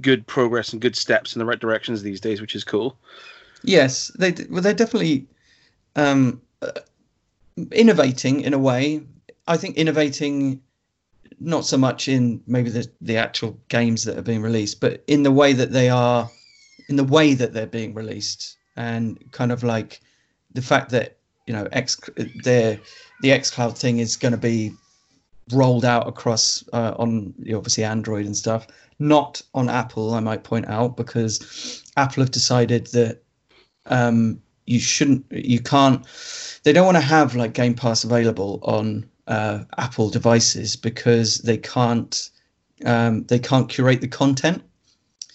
good progress and good steps in the right directions these days, which is cool. Yes, they well, they're definitely um, uh, innovating in a way. I think innovating not so much in maybe the the actual games that are being released, but in the way that they are, in the way that they're being released, and kind of like the fact that you know X their the XCloud thing is going to be rolled out across uh, on obviously Android and stuff, not on Apple. I might point out because Apple have decided that um, you shouldn't, you can't, they don't want to have like Game Pass available on uh, Apple devices because they can't, um, they can't curate the content.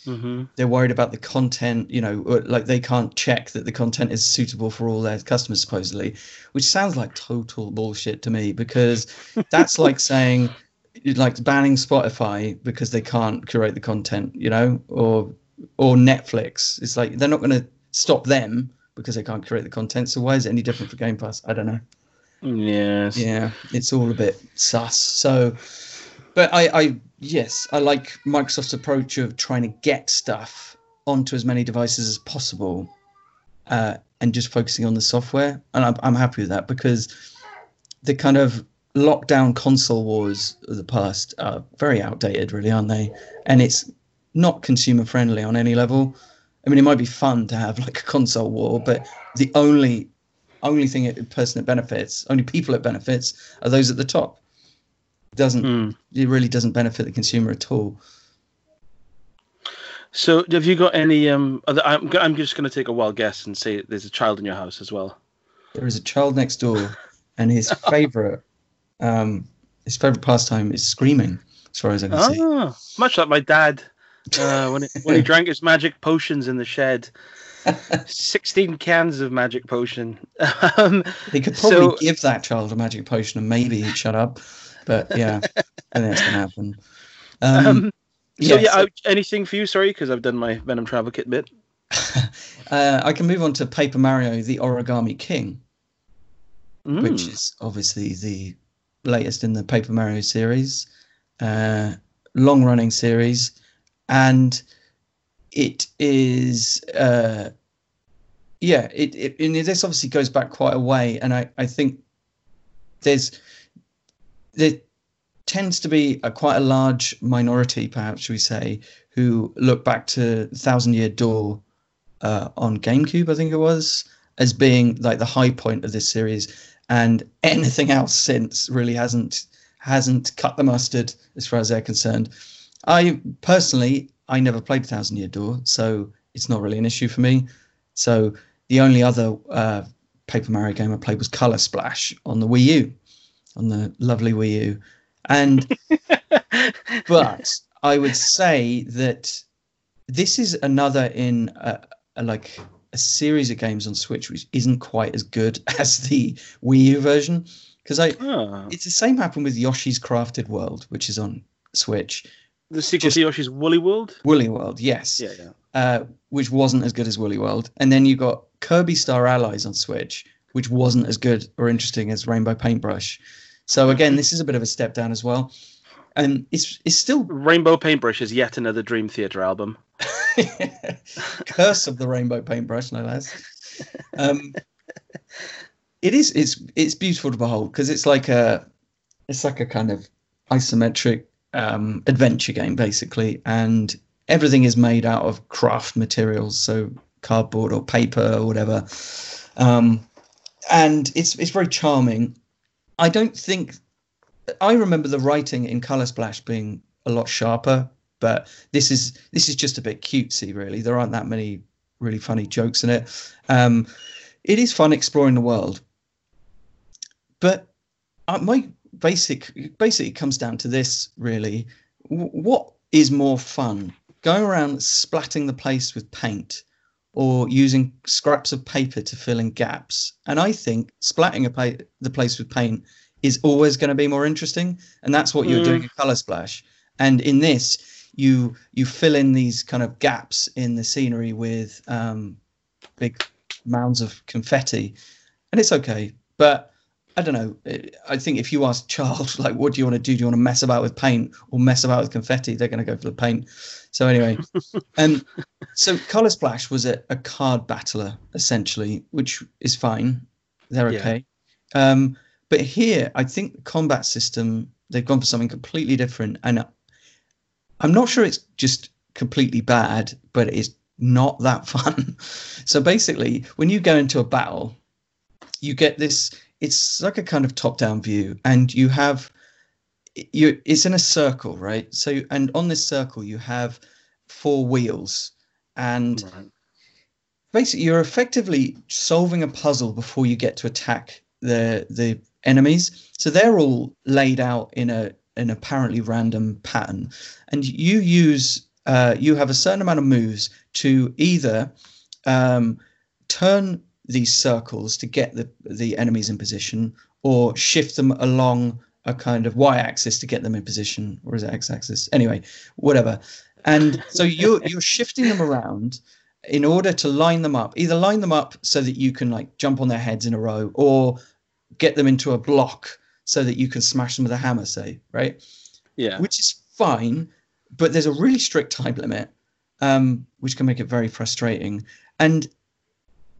Mm-hmm. They're worried about the content, you know, like they can't check that the content is suitable for all their customers, supposedly, which sounds like total bullshit to me because that's like saying, like banning Spotify because they can't curate the content, you know, or or Netflix. It's like they're not going to stop them because they can't create the content. So why is it any different for Game Pass? I don't know. Yes. Yeah, it's all a bit sus. So, but I, I yes, I like Microsoft's approach of trying to get stuff onto as many devices as possible, uh, and just focusing on the software. And I'm, I'm happy with that because the kind of lockdown console wars of the past are very outdated, really, aren't they? And it's not consumer friendly on any level. I mean, it might be fun to have like a console war, but the only only thing it, person it benefits, only people it benefits, are those at the top. It doesn't Mm. it really doesn't benefit the consumer at all? So, have you got any? Um, other, I'm I'm just going to take a wild guess and say there's a child in your house as well. There is a child next door, and his favorite um, his favorite pastime is screaming. As far as I can see. Ah, much like my dad uh, when he, when he drank his magic potions in the shed. Sixteen cans of magic potion. um, They could probably So- give that child a magic potion and maybe he'd shut up. But yeah, I think that's gonna happen. Um, um, so yeah, yeah, so- I, anything for you? Sorry, because I've done my Venom travel kit bit. uh, I can move on to Paper Mario: The Origami King, Mm. which is obviously the latest in the Paper Mario series, uh, long-running series, and it is. Uh, yeah, it, it and this obviously goes back quite a way, and I, I think there's there tends to be a quite a large minority, perhaps should we say, who look back to Thousand Year Door uh, on GameCube, I think it was, as being like the high point of this series, and anything else since really hasn't hasn't cut the mustard as far as they're concerned. I personally, I never played Thousand Year Door, so it's not really an issue for me. So the only other uh, Paper Mario game I played was Color Splash on the Wii U, on the lovely Wii U, and but I would say that this is another in a, a, like a series of games on Switch which isn't quite as good as the Wii U version because I Ah, it's the same happened with Yoshi's Crafted World which is on Switch. The sequel just- to Yoshi's Woolly World. Woolly World, yes, Yeah, yeah. uh, which wasn't as good as Woolly World, and then you got Kirby Star Allies on Switch, which wasn't as good or interesting as Rainbow Paintbrush. So again, this is a bit of a step down as well, and it's it's still Rainbow Paintbrush is yet another Dream Theater album. Curse of the Rainbow Paintbrush, no less. Um, it is it's it's beautiful to behold because it's like a it's like a kind of isometric um, adventure game basically, and everything is made out of craft materials, so cardboard or paper or whatever. Um, and it's it's very charming. I don't think I remember the writing in Color Splash being a lot sharper, but this is this is just a bit cutesy, really. There aren't that many really funny jokes in it. Um, it is fun exploring the world, but uh, my basic basically it comes down to this really: what is more fun, going around splatting the place with paint? Or using scraps of paper to fill in gaps, and I think splatting a pa- the place with paint is always going to be more interesting, and that's what you're Mm. doing in Color Splash. And in this, you you fill in these kind of gaps in the scenery with um, big mounds of confetti, and it's okay. But I don't know. I think if you ask child, like, what do you want to do? Do you want to mess about with paint or mess about with confetti? They're going to go for the paint. So anyway, and so Color Splash was a, a, card battler essentially, which is fine. They're okay. Yeah. Um, but here, I think the combat system they've gone for something completely different, and I'm not sure it's just completely bad, but it's not that fun. so basically, when you go into a battle, you get this it's like a kind of top down view and you have you it's in a circle right so and on this circle you have four wheels and right. basically you're effectively solving a puzzle before you get to attack the the enemies so they're all laid out in a an apparently random pattern and you use uh, you have a certain amount of moves to either um, turn these circles to get the the enemies in position, or shift them along a kind of y-axis to get them in position, or is it x-axis? Anyway, whatever. And so you're you're shifting them around in order to line them up. Either line them up so that you can like jump on their heads in a row, or get them into a block so that you can smash them with a hammer. Say right? Yeah. Which is fine, but there's a really strict time limit, um, which can make it very frustrating. And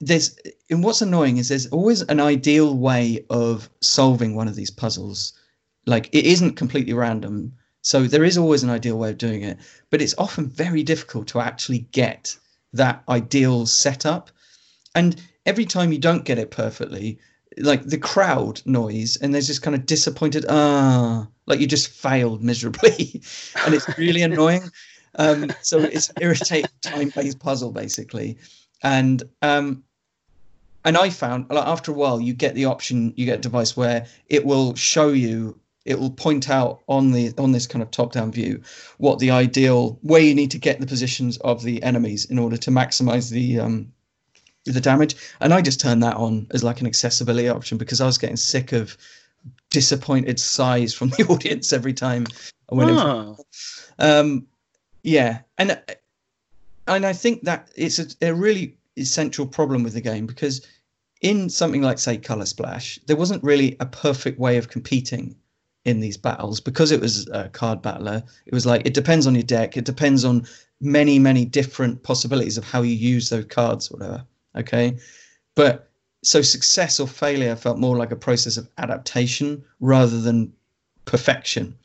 there's and what's annoying is there's always an ideal way of solving one of these puzzles. Like it isn't completely random so there is always an ideal way of doing it but it's often very difficult to actually get that ideal setup. And every time you don't get it perfectly like the crowd noise and there's this kind of disappointed ah like you just failed miserably. And it's really annoying. Um, so it's irritating time-based puzzle basically. And um, and I found like after a while you get the option, you get a device where it will show you, it will point out on the on this kind of top-down view what the ideal where you need to get the positions of the enemies in order to maximize the um, the damage. And I just turned that on as like an accessibility option because I was getting sick of disappointed sighs from the audience every time I went oh. Um, yeah, and and I think that it's a, a really essential problem with the game because in something like say color splash there wasn't really a perfect way of competing in these battles. Because it was a card battler it was like it depends on your deck it depends on many many different possibilities of how you use those cards whatever okay? But so success or failure felt more like a process of adaptation rather than perfection.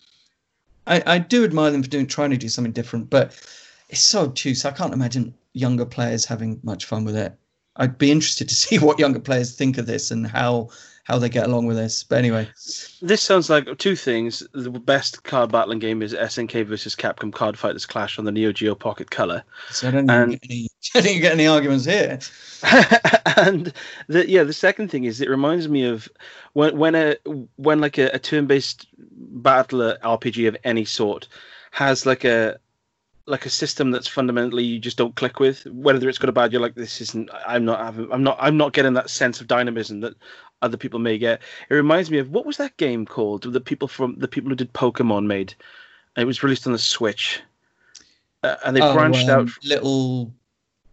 I, I do admire them for doing trying to do something different but it's so obtuse. I can't imagine younger players having much fun with it. I'd be interested to see what younger players think of this and how how they get along with this. But anyway, this sounds like two things. The best card battling game is SNK versus Capcom Card Fighters Clash on the Neo Geo Pocket Color. So I don't, and, get any, I didn't get any arguments here. and the yeah, the second thing is it reminds me of when when a when like a, a turn-based battler RPG of any sort has like a like a system that's fundamentally you just don't click with. Whether it's good or bad, you're like, this isn't. I'm not having. I'm not. I'm not getting that sense of dynamism that other people may get. It reminds me of what was that game called? The people from the people who did Pokemon made. It was released on the Switch, uh, and they oh, branched um, out. Little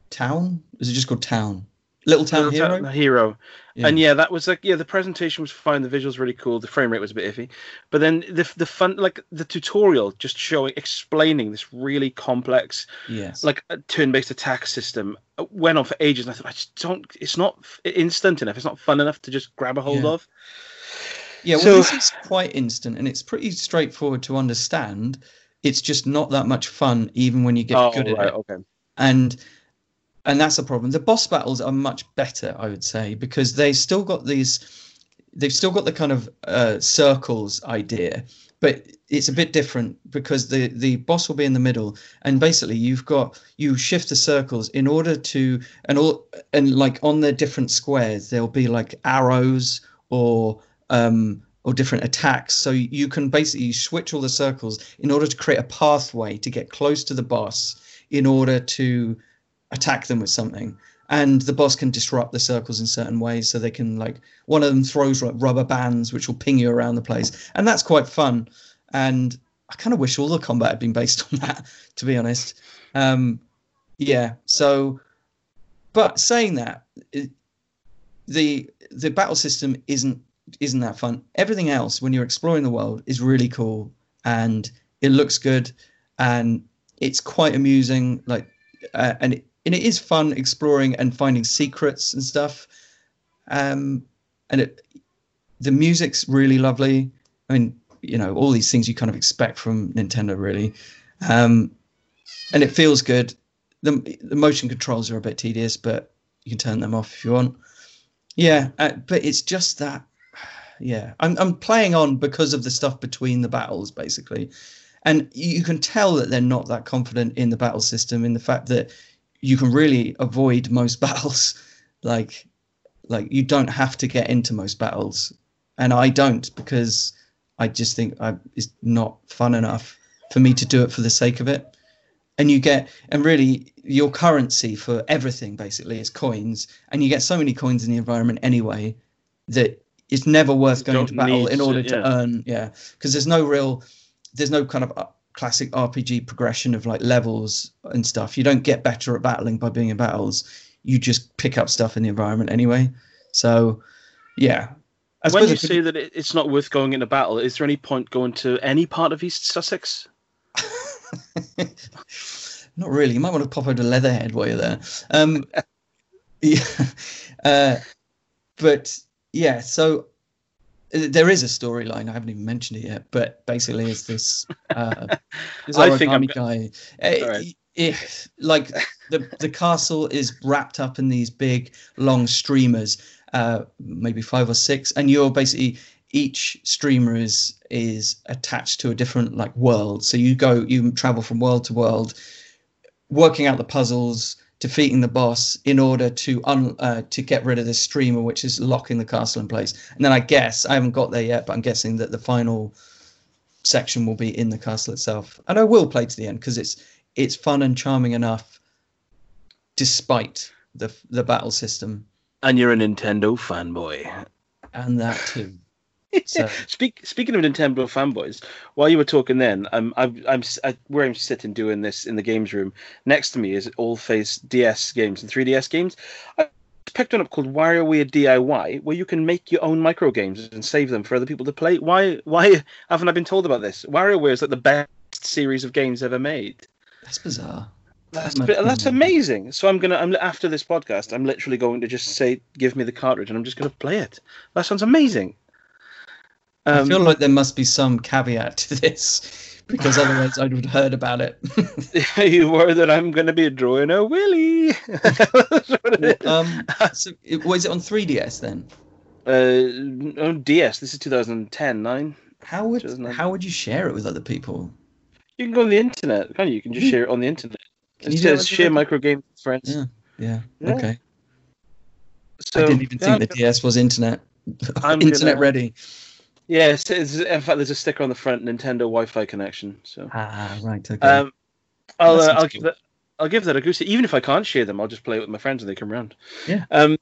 Town? Is it just called Town? Little Town Little Hero. Ta- Hero. Yeah. And yeah, that was like yeah, the presentation was fine, the visuals really cool, the frame rate was a bit iffy, but then the the fun like the tutorial just showing explaining this really complex, yes, like turn-based attack system uh, went on for ages, and I thought I just don't, it's not instant enough, it's not fun enough to just grab a hold yeah. of. Yeah, well, so, this is quite instant, and it's pretty straightforward to understand. It's just not that much fun, even when you get oh, good at right, it. Okay. And and that's a problem. The boss battles are much better, I would say, because they still got these. They've still got the kind of uh, circles idea, but it's a bit different because the the boss will be in the middle, and basically you've got you shift the circles in order to and all and like on the different squares there'll be like arrows or um or different attacks. So you can basically switch all the circles in order to create a pathway to get close to the boss in order to attack them with something and the boss can disrupt the circles in certain ways so they can like one of them throws like rubber bands which will ping you around the place and that's quite fun and I kind of wish all the combat had been based on that, to be honest. Um, yeah. So, but saying that, it, the the battle system isn't isn't that fun. Everything else, when you're exploring the world, is really cool and it looks good and it's quite amusing. Like, uh, and it, and it is fun exploring and finding secrets and stuff. Um, and it, the music's really lovely. I mean, you know, all these things you kind of expect from Nintendo, really. Um, and it feels good. The, the motion controls are a bit tedious, but you can turn them off if you want. Yeah, uh, but it's just that. Yeah, I'm I'm playing on because of the stuff between the battles, basically, and you can tell that they're not that confident in the battle system, in the fact that you can really avoid most battles. like, like you don't have to get into most battles, and I don't because I just think I, it's not fun enough for me to do it for the sake of it. And you get, and really, your currency for everything basically is coins, and you get so many coins in the environment anyway that it's never worth going to battle in order to yeah. earn. Yeah, because there's no real, there's no kind of uh, classic RPG progression of like levels and stuff. You don't get better at battling by being in battles. You just pick up stuff in the environment anyway. So, yeah. I when you could- say that it's not worth going into battle, is there any point going to any part of East Sussex? Not really. You might want to pop out a Leatherhead while you're there. Um, yeah, uh, but yeah. So there is a storyline. I haven't even mentioned it yet. But basically, it's this. Uh, this I think I'm guy. Alright. it- like the the castle is wrapped up in these big long streamers, uh, maybe five or six, and you're basically each streamer is is attached to a different like world. So you go, you travel from world to world, working out the puzzles, defeating the boss in order to un uh, to get rid of this streamer, which is locking the castle in place. And then I guess I haven't got there yet, but I'm guessing that the final section will be in the castle itself. And I will play to the end because it's it's fun and charming enough, despite the the battle system And you're a Nintendo fanboy. and that too. So Speak, speaking of Nintendo fanboys, while you were talking then, um, I'm, I'm, s- I, where I'm sitting doing this in the games room, next to me is all face DS games and 3DS games. I picked one up called WarioWare DIY, where you can make your own micro games and save them for other people to play. Why, why haven't I been told about this? WarioWare is like the best series of games ever made. that's bizarre. That's Must that's amazing. So I'm gonna, I'm after this podcast, I'm literally going to just say, give me the cartridge, and I'm just gonna play it. That sounds amazing. I Um, feel like there must be some caveat to this because otherwise I would have heard about it. you were that I'm going to be drawing a willy. Um, so it, was it on 3DS then? uh, oh, DS. This is 2010, nine. How would how would you share it with other people? You can go on the internet, can't you? You can just Mhm. share it on the internet. Can it you says share micro games with friends. Yeah. Yeah. Yeah. Okay. So, I didn't even yeah, think the DS was internet I'm internet gonna- ready. It's, in fact, there's a sticker on the front, Nintendo Wi-Fi connection. So, Ah, right. Okay. um, I'll, uh, I'll give that. I'll give that a goose. Even if I can't share them, I'll just play it with my friends when they come around. Yeah. Um.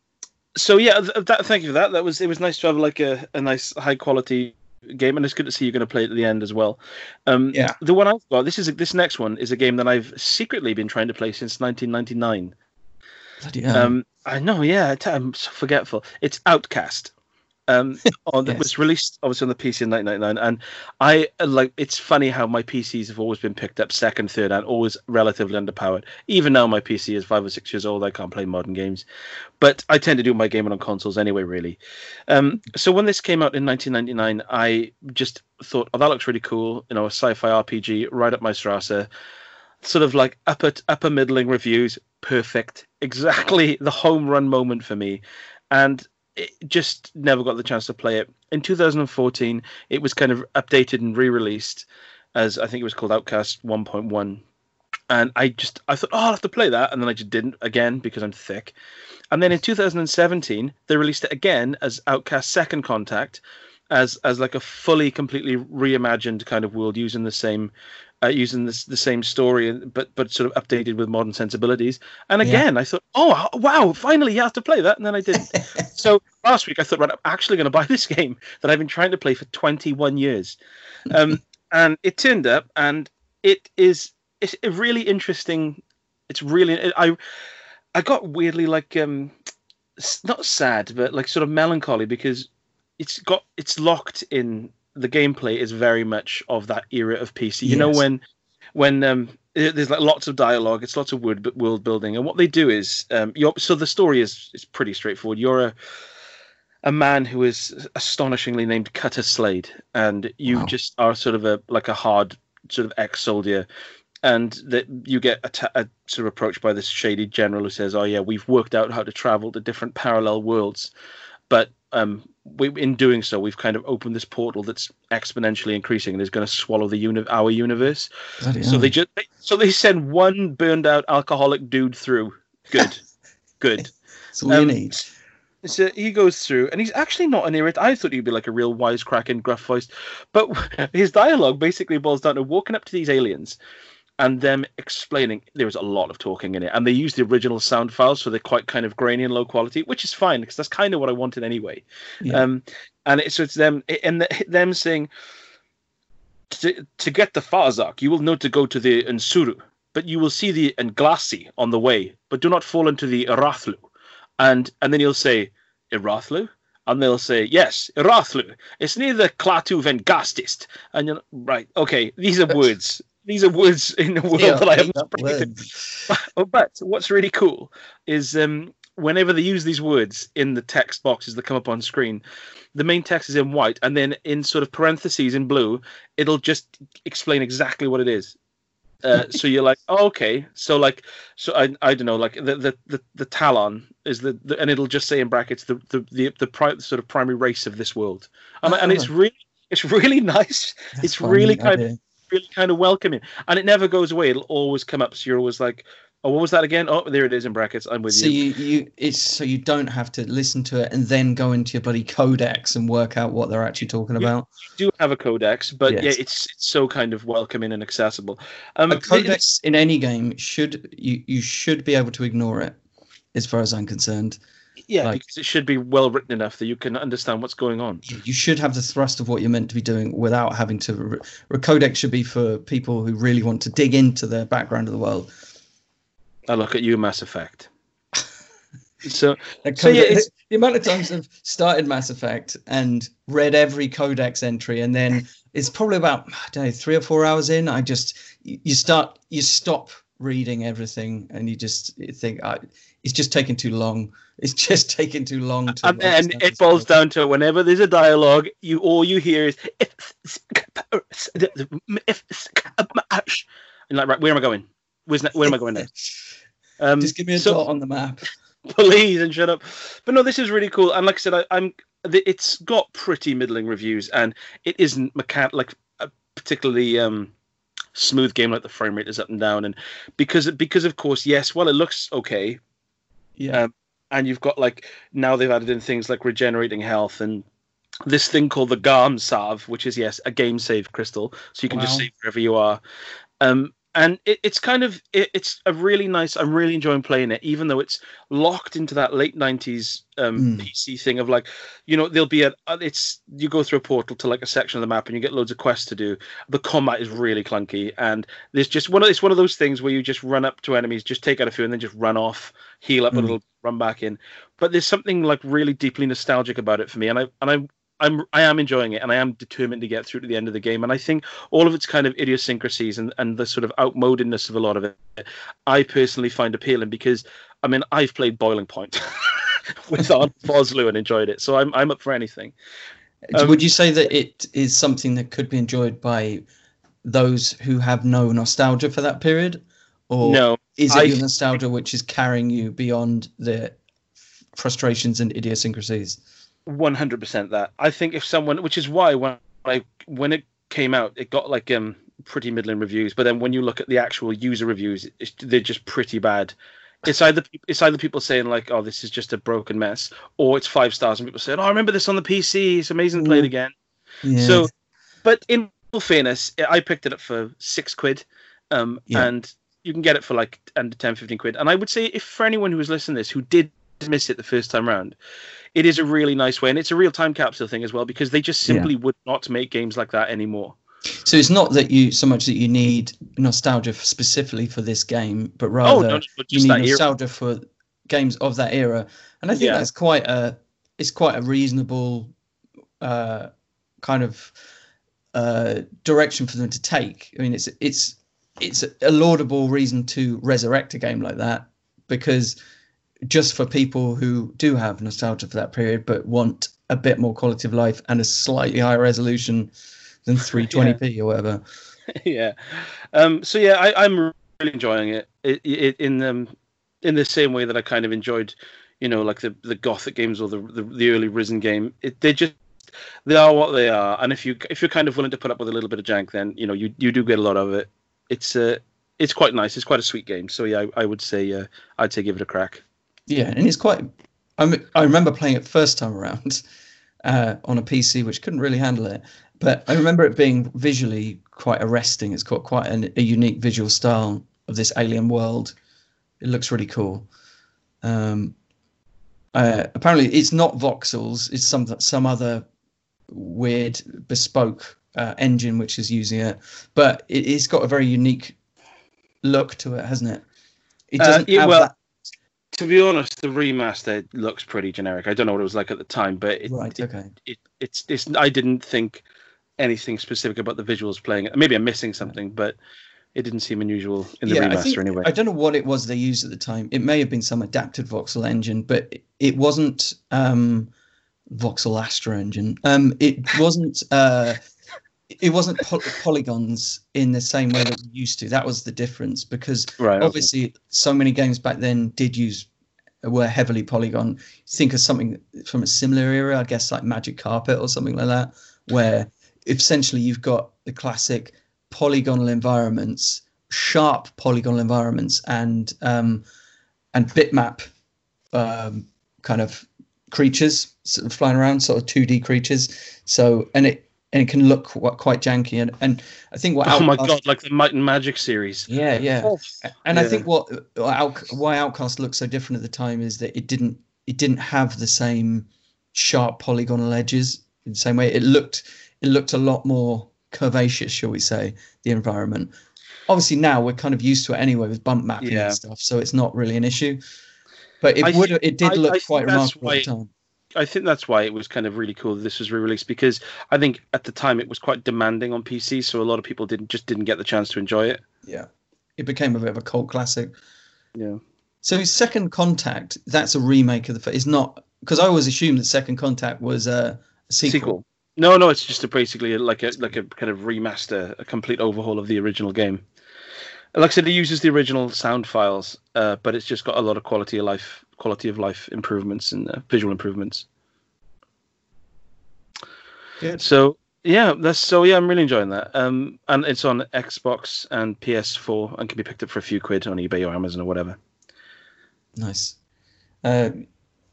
So yeah, th- that, thank you for that. That was it. Was nice to have like a, a nice high quality game, and it's good to see you're going to play it at the end as well. Um, Yeah. The one I've got. This is a, this next one is a game that I've secretly been trying to play since 1999. Bloody hell. Um, I know, yeah, I'm so forgetful. It's Outcast. Um, on, It Yes. was released obviously on the PC in 1999, and I uh, like. It's funny how my PCs have always been picked up second, third, and always relatively underpowered. Even now, my PC is five or six years old. I can't play modern games, but I tend to do my gaming on consoles anyway. Really. Um, so when this came out in 1999, I just thought, oh, that looks really cool. You know, a sci-fi RPG right up my strasse. Sort of like upper upper middling reviews, perfect, exactly the home run moment for me, and it just never got the chance to play it. In 2014, it was kind of updated and re-released as I think it was called Outcast 1.1, and I just I thought, oh, I'll have to play that, and then I just didn't again because I'm thick. And then in 2017, they released it again as Outcast Second Contact, as as like a fully, completely reimagined kind of world using the same. Uh, using this, the same story, but but sort of updated with modern sensibilities. And Yeah. again, I thought, oh wow, finally you have to play that, and then I didn't. so last week I thought, right, I'm actually going to buy this game that I've been trying to play for 21 years. Um, and it turned up, and it is it's a really interesting. It's really I I got weirdly like um not sad, but like sort of melancholy because it's got it's locked in the gameplay is very much of that era of PC. You yes. know when when um there's like lots of dialogue, it's lots of world world building, and what they do is um so the story is is pretty straightforward. You're a a man who is astonishingly named Cutter Slade, and you wow. just are sort of a like a hard sort of ex soldier and that you get a, a, sort of approached by this shady general who says, "Oh yeah, we've worked out how to travel to different parallel worlds, but um, we, in doing so, we've kind of opened this portal that's exponentially increasing and is going to swallow the uni- our universe." Bloody so they just so they send one burned out alcoholic dude through. Good, good. So we um, need. So he goes through, and he's actually not an irrit. I thought he'd be like a real wisecracking, gruff voice, but his dialogue basically boils down to walking up to these aliens and them explaining there was a lot of talking in it and they used the original sound files so they're quite kind of grainy and low quality which is fine because that's kind of what i wanted anyway yeah. um and it's, so it's them and the, them saying to, to get the farzak you will know to go to the Unsuru, but you will see the Englasi on the way but do not fall into the Irathlu and and then you'll say Irathlu and they'll say, Yes, Irathlu. It's near the Klaatu Vengastist. And you're right, okay, these are words these are words in a world yeah, that I haven't spoken. But, but what's really cool is um, whenever they use these words in the text boxes that come up on screen, the main text is in white, and then in sort of parentheses in blue, it'll just explain exactly what it is. Uh, so you're like, oh, okay, so like, so I, I don't know, like the the the, the Talan is the, the, and it'll just say in brackets the the the, the pri- sort of primary race of this world, and, and it's really it's really nice. That's it's really kind of really kind of welcoming, and it never goes away. It'll always come up. So you're always like, "Oh, what was that again?" Oh, there it is in brackets. I'm with so you. So you, you, it's so you don't have to listen to it and then go into your bloody codex and work out what they're actually talking you, about. You do have a codex, but yes. yeah, it's it's so kind of welcoming and accessible. Um, a codex in any game should you you should be able to ignore it, as far as I'm concerned. Yeah, like, because it should be well written enough that you can understand what's going on. You should have the thrust of what you're meant to be doing without having to. A codex should be for people who really want to dig into the background of the world. I look at you, Mass Effect. so, so yeah, the amount of times I've started Mass Effect and read every codex entry, and then it's probably about I don't know three or four hours in. I just you start you stop reading everything, and you just think I, it's just taking too long it's just taking too long to. And, and it boils down to whenever there's a dialogue, you all you hear is if, if, and like right, where am I going? Where's where am I going now? Um, just give me a so, dot on the map, please, and shut up. But no, this is really cool. And like I said, I, am It's got pretty middling reviews, and it isn't mechan- like a particularly um, smooth game. Like the frame rate is up and down, and because because of course, yes, well, it looks okay. Yeah. Um, and you've got like now they've added in things like regenerating health and this thing called the Garm Salve, which is yes a game save crystal, so you can wow. just save wherever you are. Um, and it, it's kind of it, it's a really nice. I'm really enjoying playing it, even though it's locked into that late '90s um, mm. PC thing of like, you know, there'll be a uh, it's you go through a portal to like a section of the map and you get loads of quests to do. The combat is really clunky, and there's just one of it's one of those things where you just run up to enemies, just take out a few, and then just run off, heal up mm. a little, run back in. But there's something like really deeply nostalgic about it for me, and I and I I'm I am enjoying it and I am determined to get through to the end of the game. And I think all of its kind of idiosyncrasies and, and the sort of outmodedness of a lot of it, I personally find appealing because I mean I've played Boiling Point with Arnold Vosloo and enjoyed it, so I'm I'm up for anything. Um, Would you say that it is something that could be enjoyed by those who have no nostalgia for that period, or no, is it I, your nostalgia which is carrying you beyond the frustrations and idiosyncrasies? One hundred percent that. I think if someone, which is why when I when it came out, it got like um pretty middling reviews. But then when you look at the actual user reviews, they're just pretty bad. It's either it's either people saying like, "Oh, this is just a broken mess," or it's five stars and people saying, "Oh, I remember this on the PC. It's amazing to play it again." Yeah. So, but in all fairness, I picked it up for six quid, um, yeah. and you can get it for like under 10, 15 quid. And I would say if for anyone who was listening to this who did miss it the first time round. it is a really nice way, and it's a real time capsule thing as well because they just simply yeah. would not make games like that anymore. So it's not that you so much that you need nostalgia for, specifically for this game, but Oh, rather no, but you need that era. nostalgia for games of that era. And I think Yeah. that's quite a it's quite a reasonable uh, kind of uh, direction for them to take. I mean, it's it's it's a laudable reason to resurrect a game like that because just for people who do have nostalgia for that period but want a bit more quality of life and a slightly higher resolution than 320p or whatever. yeah. Um, so yeah, I, I'm really enjoying it. It, it in um, in the same way that I kind of enjoyed, you know, like the the Gothic games or the the, the early Risen game. It, they just they are what they are, and if you if you're kind of willing to put up with a little bit of jank, then you know you you do get a lot of it. It's uh, it's quite nice. It's quite a sweet game. So yeah, I, I would say uh, I'd say give it a crack. Yeah, and it's quite. I I remember playing it first time around uh, on a PC, which couldn't really handle it. But I remember it being visually quite arresting. It's got quite an, a unique visual style of this alien world. It looks really cool. Um, uh, apparently, it's not voxels. It's some some other weird bespoke uh, engine which is using it, but it, it's got a very unique look to it, hasn't it? It Uh, doesn't yeah, have well, that To be honest, the remaster looks pretty generic. I don't know what it was like at the time, but it, right. it, Okay. it it's it's I didn't think anything specific about the visuals playing it. Maybe I'm missing something, but it didn't seem unusual in the I remaster think- anyway. I don't know what it was they used at the time. It may have been some adapted voxel engine, but it- it wasn't um, voxel Astra engine. Um, it wasn't. Uh, it wasn't po- polygons in the same way that we used to. That was the difference because right. okay. obviously so many games back then did use were heavily polygon. Think of something from a similar era, I guess like Magic Carpet or something like that, where essentially you've got the classic polygonal environments, sharp polygonal environments, and um, and bitmap um, kind of creatures sort of flying around, sort of two D creatures. So and it and it can look quite, quite janky and and I think what Oh my god, like the Might and Magic series. yeah yeah and I think what why Outcast looked so different at the time is that it didn't it didn't have the same sharp polygonal edges in the same way. It looked it looked a lot more curvaceous, shall we say, the environment. Obviously now we're kind of used to it anyway with bump mapping Yeah. and stuff, so it's not really an issue. But it I would think- it did I- look I quite that's remarkable at the time. I think that's why it was kind of really cool that this was re-released because I think at the time it was quite demanding on PC, so a lot of people didn't just didn't get the chance to enjoy it. Yeah. It became a bit of a cult classic. Yeah. So Second Contact, that's a remake of the. first. It's not because I always assumed that Second Contact was a, a sequel. No, no, it's just a, basically like a like a kind of remaster, a complete overhaul of the original game. Like I said, it uses the original sound files, uh, but it's just got a lot of quality of life, quality of life improvements and uh, visual improvements. Good. So yeah, that's so yeah, I'm really enjoying that. Um, and it's on Xbox and PS4 and can be picked up for a few quid on eBay or Amazon or whatever. Nice. Uh,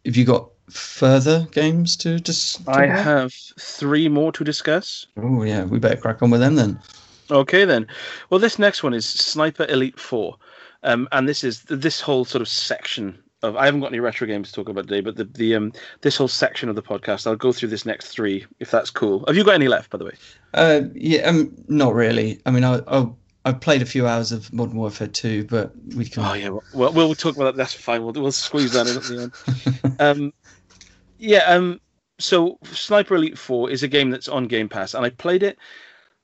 have you got further games to just? I have three more to discuss. Oh yeah, we better crack on with them then. Okay then. Well, this next one is Sniper Elite Four, um, and this is this whole sort of section of. I haven't got any retro games to talk about today, but the the um this whole section of the podcast, I'll go through this next three if that's cool. Have you got any left, by the way? Uh, yeah, um, not really. I mean, I, I I've played a few hours of Modern Warfare 2, but we can. Oh yeah, well we'll talk about that. That's fine. We'll we'll squeeze that in at the end. um, yeah. Um. So Sniper Elite Four is a game that's on Game Pass, and I played it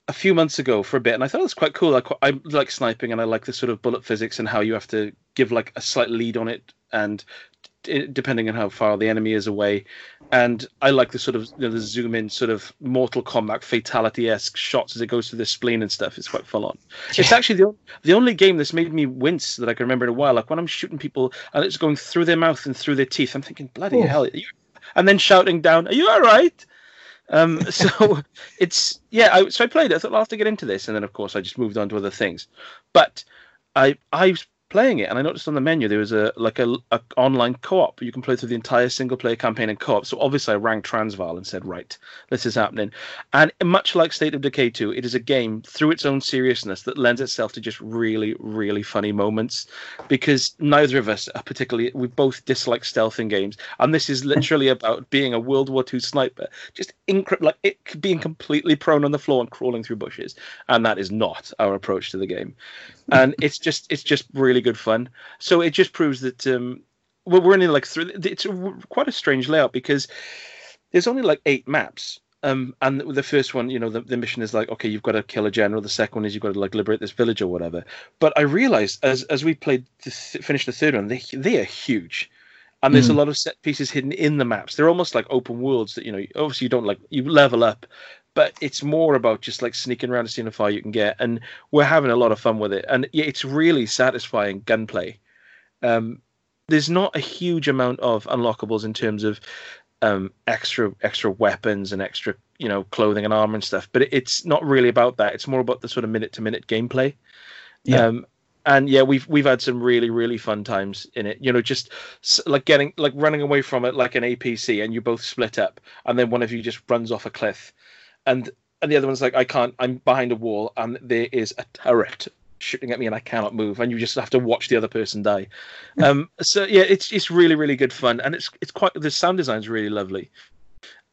a few months ago for a bit, and I thought it was quite cool. I, qu- I like sniping, and I like the sort of bullet physics and how you have to give like a slight lead on it, and depending on how far the enemy is away. And I like the sort of you know, the zoom in, sort of Mortal Kombat fatality esque shots as it goes through the spleen and stuff. It's quite full on. It's actually the the only game that's made me wince that I can remember in a while. Like when I'm shooting people and it's going through their mouth and through their teeth, I'm thinking, bloody Oh. hell! Are you... And then shouting down, "Are you all right?" Um, so it's yeah. I, so I played it. I thought I'll have to get into this, and then of course I just moved on to other things. But I I playing it, and I noticed on the menu there was a like a, a online co-op. You can play through the entire single player campaign in co-op. So obviously I rang Transvaal and said, right, this is happening. And much like State of Decay 2, it is a game through its own seriousness that lends itself to just really, really funny moments. Because neither of us are particularly we both dislike stealth in games, and this is literally about being a World War II sniper, just incre- like it being completely prone on the floor and crawling through bushes, and that is not our approach to the game. And it's just it's just really good fun. So it just proves that um, well, we're only like through. It's a, quite a strange layout because there's only like eight maps. Um, and the first one, you know, the, the mission is like, okay, you've got to kill a general. The second one is you've got to like liberate this village or whatever. But I realized as as we played to th- finish the third one, they they are huge, and there's Mm. a lot of set pieces hidden in the maps. They're almost like open worlds that you know. Obviously, you don't like you level up, but it's more about just like sneaking around and seeing how far you can get. And we're having a lot of fun with it, and yeah, it's really satisfying gunplay. Um, there's not a huge amount of unlockables in terms of um, extra extra weapons and extra you know clothing and armor and stuff, but it's not really about that. It's more about the sort of minute to minute gameplay. Yeah. Um, and yeah, we've we've had some really really fun times in it. You know, just like getting like running away from it like an APC, and you both split up, and then one of you just runs off a cliff, and and the other one's like, I can't, I'm behind a wall, and there is a turret shooting at me, and I cannot move, and you just have to watch the other person die. um, so yeah, it's it's really really good fun, and it's it's quite the sound design's really lovely.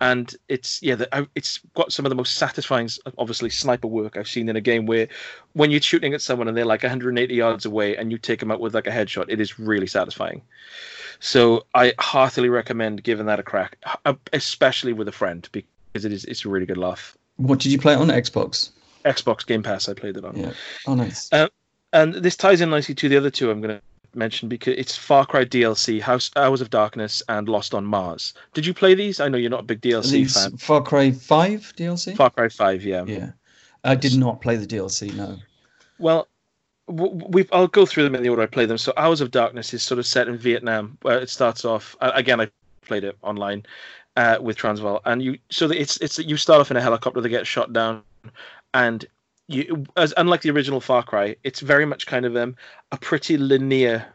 And it's yeah, the, it's got some of the most satisfying, obviously, sniper work I've seen in a game. Where when you're shooting at someone and they're like 180 yards away, and you take them out with like a headshot, it is really satisfying. So I heartily recommend giving that a crack, uh, especially with a friend, because it is it's a really good laugh. What did you play it on Xbox? Xbox Game Pass, I played it on. Yeah. Oh, nice. Uh, And this ties in nicely to the other two I'm going to mention because it's Far Cry DLC, House Hours of Darkness, and Lost on Mars. Did you play these? I know you're not a big DLC fan. Far Cry Five DLC. Far Cry Five, yeah. yeah. I did not play the DLC. No. Well, we I'll go through them in the order I play them. So Hours of Darkness is sort of set in Vietnam, where it starts off. Again, I played it online uh, with Transvaal, and you so it's it's you start off in a helicopter that gets shot down, and you as unlike the original Far Cry, it's very much kind of um, a pretty linear.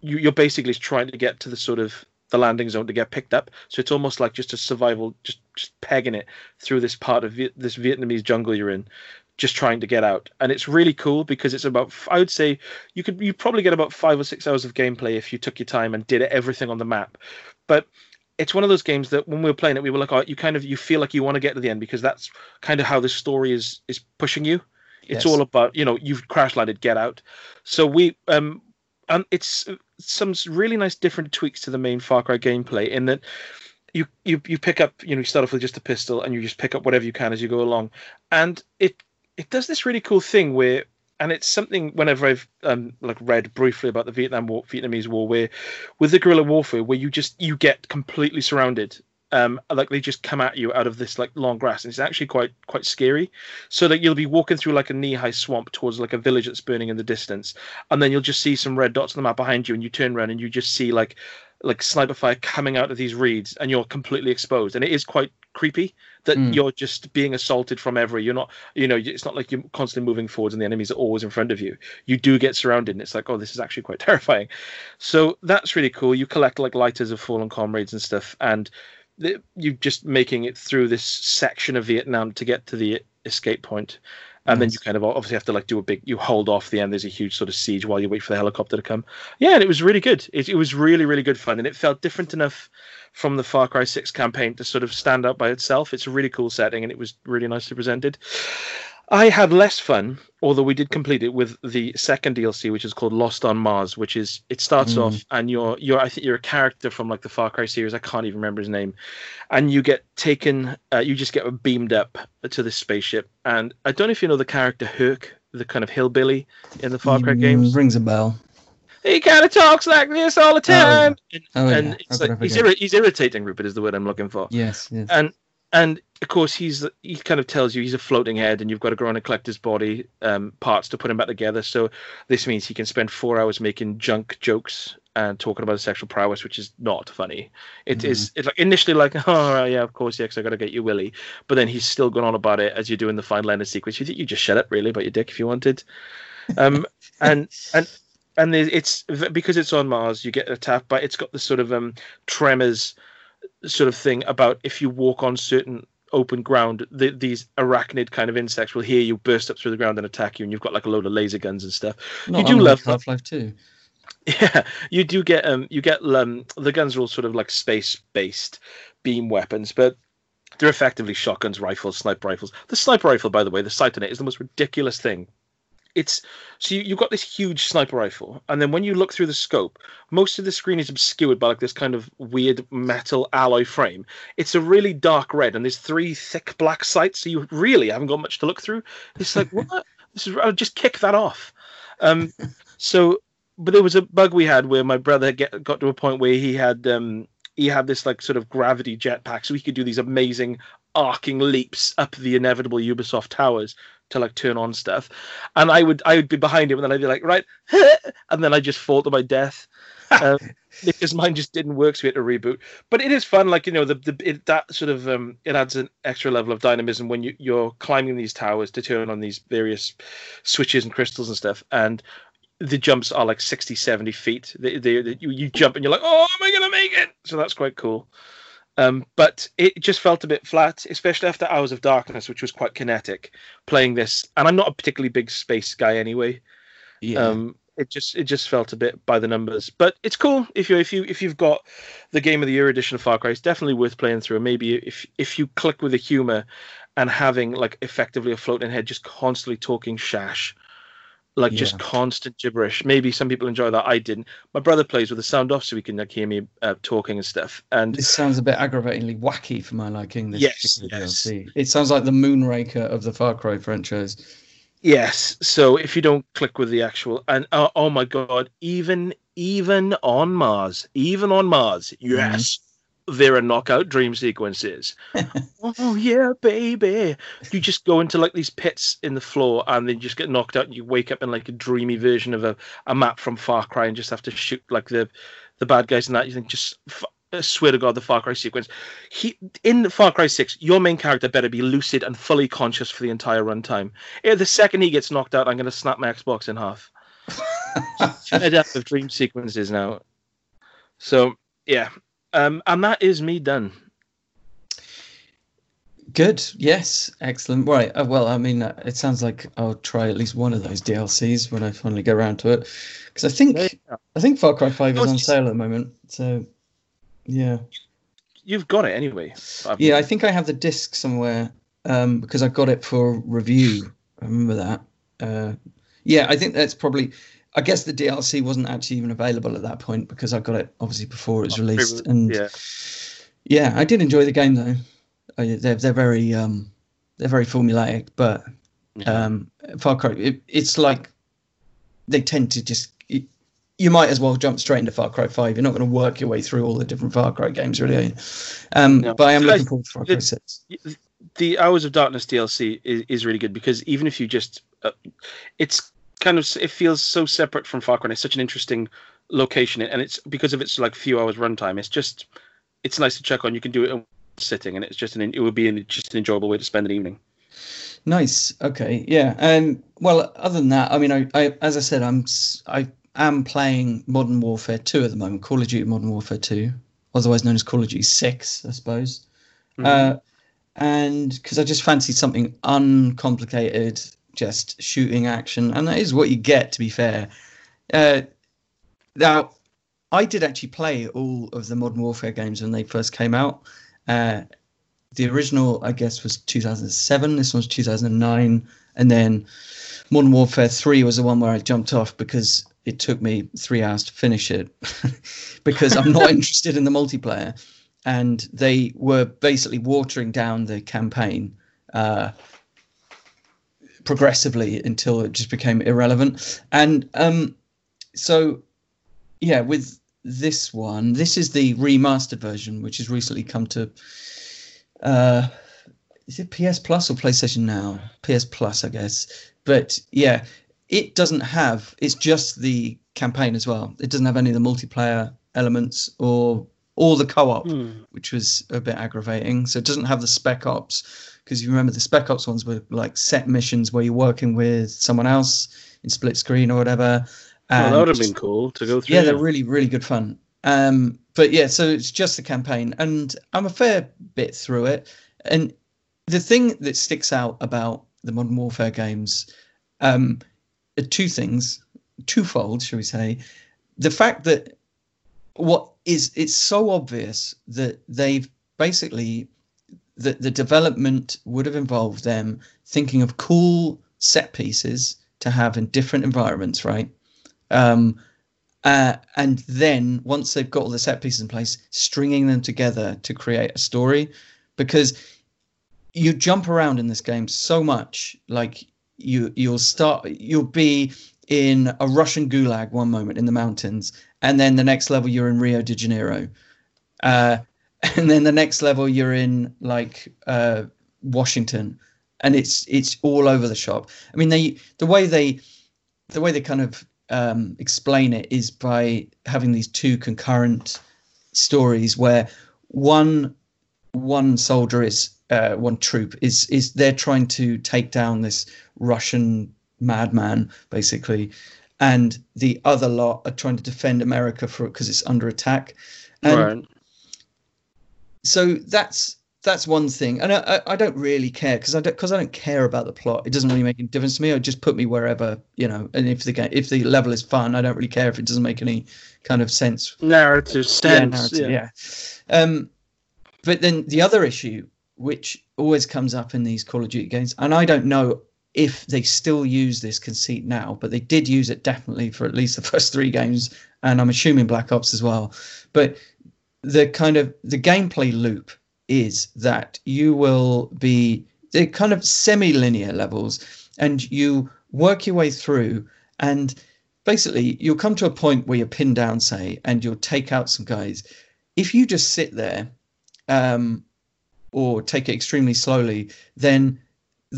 You, you're basically trying to get to the sort of the landing zone to get picked up. So it's almost like just a survival, just just pegging it through this part of Viet, this Vietnamese jungle you're in, just trying to get out. And it's really cool because it's about I would say you could you probably get about five or six hours of gameplay if you took your time and did everything on the map. But it's one of those games that when we were playing it, we were like, oh, you kind of you feel like you want to get to the end because that's kind of how the story is is pushing you. It's Yes. all about you know you've crash landed, get out. So we um and it's some really nice different tweaks to the main Far Cry gameplay in that you you you pick up you know you start off with just a pistol and you just pick up whatever you can as you go along, and it it does this really cool thing where and it's something whenever I've um like read briefly about the Vietnam War Vietnamese War where with the guerrilla warfare where you just you get completely surrounded um like they just come at you out of this like long grass and it's actually quite quite scary. So that you'll be walking through like a knee-high swamp towards like a village that's burning in the distance and then you'll just see some red dots on the map behind you and you turn around and you just see like like sniper fire coming out of these reeds and you're completely exposed. And it is quite creepy that Mm. you're just being assaulted from every you're not you know it's not like you're constantly moving forwards and the enemies are always in front of you. You do get surrounded and it's like oh this is actually quite terrifying. So that's really cool. You collect like lighters of fallen comrades and stuff and you just making it through this section of vietnam to get to the escape point. And then you kind of obviously have to like do a big you hold off the end. There's a huge sort of siege while you wait for the helicopter to come. Yeah and it was really good. It, it was really really good fun and it felt different enough from the far cry 6 campaign to sort of stand out by itself. It's a really cool setting and it was really nicely presented i had less fun although we did complete it with the second dlc which is called lost on mars which is it starts Mm. off and you're you're i think you're a character from like the far cry series i can't even remember his name and you get taken uh, you just get beamed up to this spaceship and i don't know if you know the character Hurk the kind of hillbilly in the far cry Mm, games Rings a bell. he kind of talks like this all the time and, Oh, and yeah. it's like he's, irri- he's irritating rupert is the word i'm looking for Yes. yes. and and of course he's he kind of tells you he's a floating head and you've got to go around and collect his body um, parts to put him back together. So this means he can spend four hours making junk jokes and talking about his sexual prowess which is not funny. It is it's like initially like oh yeah of course yeah 'cause i gotta get you willie. But then he's still going on about it as you're doing the final end sequence. You think you just shut up really about your dick if you wanted. Um and and and it's because it's on Mars, you get attacked by. It's got this sort of um tremors sort of thing about if you walk on certain open ground, the, these arachnid kind of insects will hear you burst up through the ground and attack you, and you've got like a load of laser guns and stuff. Not you do love Half Life Two. Yeah, you do get um you get um the guns are all sort of like space based beam weapons, but they're effectively shotguns, rifles, sniper rifles. The sniper rifle, by the way, the sight on it is the most ridiculous thing it's so you, you've got this huge sniper rifle, and then when you look through the scope, most of the screen is obscured by like this kind of weird metal alloy frame. It's a really dark red, and there's three thick black sights, so you really haven't got much to look through. It's like what? This is I'll just kick that off. Um, so, but there was a bug we had where my brother get, got to a point where he had um, he had this like sort of gravity jetpack, so he could do these amazing arcing leaps up the inevitable Ubisoft towers to like turn on stuff, and I would I would be behind him, and then I'd be like right, and then I just fall to my death. um, because mine just didn't work, so we had to reboot. But it is fun, like you know, the, the it, that sort of um, it adds an extra level of dynamism when you you're climbing these towers to turn on these various switches and crystals and stuff, and the jumps are like 60 70 feet they, they, they, you, you jump and you're like oh am i gonna make it so that's quite cool um, but it just felt a bit flat, especially after Hours of Darkness, which was quite kinetic. Playing this, and I'm not a particularly big space guy anyway. Yeah. Um, it just it just felt a bit by the numbers, but it's cool if you if you if you've got the Game of the Year edition of Far Cry, it's definitely worth playing through. Maybe if if you click with the humor and having like effectively a floating head just constantly talking shash like yeah. just constant gibberish. Maybe some people enjoy that. I didn't. My brother plays with the sound off, so he can like hear me uh, talking and stuff. And this sounds a bit aggravatingly wacky for my liking. This yes, yes. DLC. It sounds like the Moonraker of the Far Cry franchise. Yes. So if you don't click with the actual and uh, oh my god, even even on Mars, even on Mars, mm-hmm. There are knockout dream sequences. oh yeah, baby. You just go into like these pits in the floor and then you just get knocked out and you wake up in like a dreamy version of a, a map from Far Cry and just have to shoot like the the bad guys and that. You think just I swear to God, the Far Cry sequence. He in Far Cry Six, your main character better be lucid and fully conscious for the entire runtime. Yeah, the second he gets knocked out, I'm going to snap my Xbox in half. a depth of dream sequences now. So yeah, um, and that is me done. Good. Yes. Excellent. Right. Uh, well, I mean, uh, it sounds like I'll try at least one of those DLCs when I finally get around to it, because I think I think Far Cry Five is on sale at the moment. So, yeah. You've got it anyway. I've yeah, I think I have the disc somewhere um, because I got it for review. I remember that. Uh, yeah, I think that's probably I guess the DLC wasn't actually even available at that point because I got it obviously before it was released. And yeah, yeah, I did enjoy the game though. I, they're they're very um, they're very formulaic, but um, Far Cry it, it's like they tend to just it, you might as well jump straight into Far Cry Five. You're not going to work your way through all the different Far Cry games, really. Um, no. But I am looking forward to Far Cry Six. The Hours of Darkness DLC is, is really good because even if you just, uh, it's kind of it feels so separate from Far Cry. It's such an interesting location, and it's because of its like few hours runtime. It's just it's nice to check on. You can do it sitting, and it's just an it would be an, just an enjoyable way to spend an evening. Nice. Okay. Yeah. And well, other than that, I mean, I, I as I said, I'm I am playing Modern Warfare 2 at the moment. Call of Duty Modern Warfare 2, otherwise known as Call of Duty 6, I suppose. Mm-hmm. Uh, and because I just fancied something uncomplicated just shooting action, and that is what you get. To be fair, uh, now I did actually play all of the Modern Warfare games when they first came out. Uh, the original, I guess, was 2007. This one's 2009, and then Modern Warfare 3 was the one where I jumped off because it took me three hours to finish it because I'm not interested in the multiplayer. And they were basically watering down the campaign. Uh, progressively until it just became irrelevant. And um, so, yeah, with this one, this is the remastered version, which has recently come to. Uh, is it PS Plus or PlayStation Now? PS Plus, I guess. But yeah, it doesn't have. It's just the campaign as well. It doesn't have any of the multiplayer elements or or the co-op, mm. which was a bit aggravating. So it doesn't have the Spec Ops because you remember the Spec Ops ones were like set missions where you're working with someone else in split screen or whatever. Well, that would have been cool to go through. yeah, they're really, really good fun. Um, but yeah, so it's just the campaign, and I'm a fair bit through it. And the thing that sticks out about the Modern Warfare games um, are two things, twofold, shall we say? The fact that what is it's so obvious that they've basically that the development would have involved them thinking of cool set pieces to have in different environments, right? Um, uh, and then once they've got all the set pieces in place, stringing them together to create a story, because you jump around in this game so much. Like you, you'll start, you'll be in a Russian gulag one moment in the mountains, and then the next level you're in Rio de Janeiro, uh, and then the next level you're in like uh, Washington, and it's it's all over the shop. I mean, they the way they the way they kind of um, explain it is by having these two concurrent stories where one one soldier is uh, one troop is is they're trying to take down this Russian madman basically, and the other lot are trying to defend America for because it's under attack. And right. so that's that's one thing, and I, I, I don't really care because I don't because I don't care about the plot. It doesn't really make any difference to me. It just put me wherever you know. And if the game, if the level is fun, I don't really care if it doesn't make any kind of sense. Narrative sense. narrative, yeah. yeah. Um, but then the other issue, which always comes up in these Call of Duty games, and I don't know if they still use this conceit now, but they did use it definitely for at least the first three games, and I'm assuming Black Ops as well. But the kind of the gameplay loop is that you will be the kind of semi-linear levels, and you work your way through, and basically you'll come to a point where you're pinned down, say, and you'll take out some guys. If you just sit there, um, or take it extremely slowly, then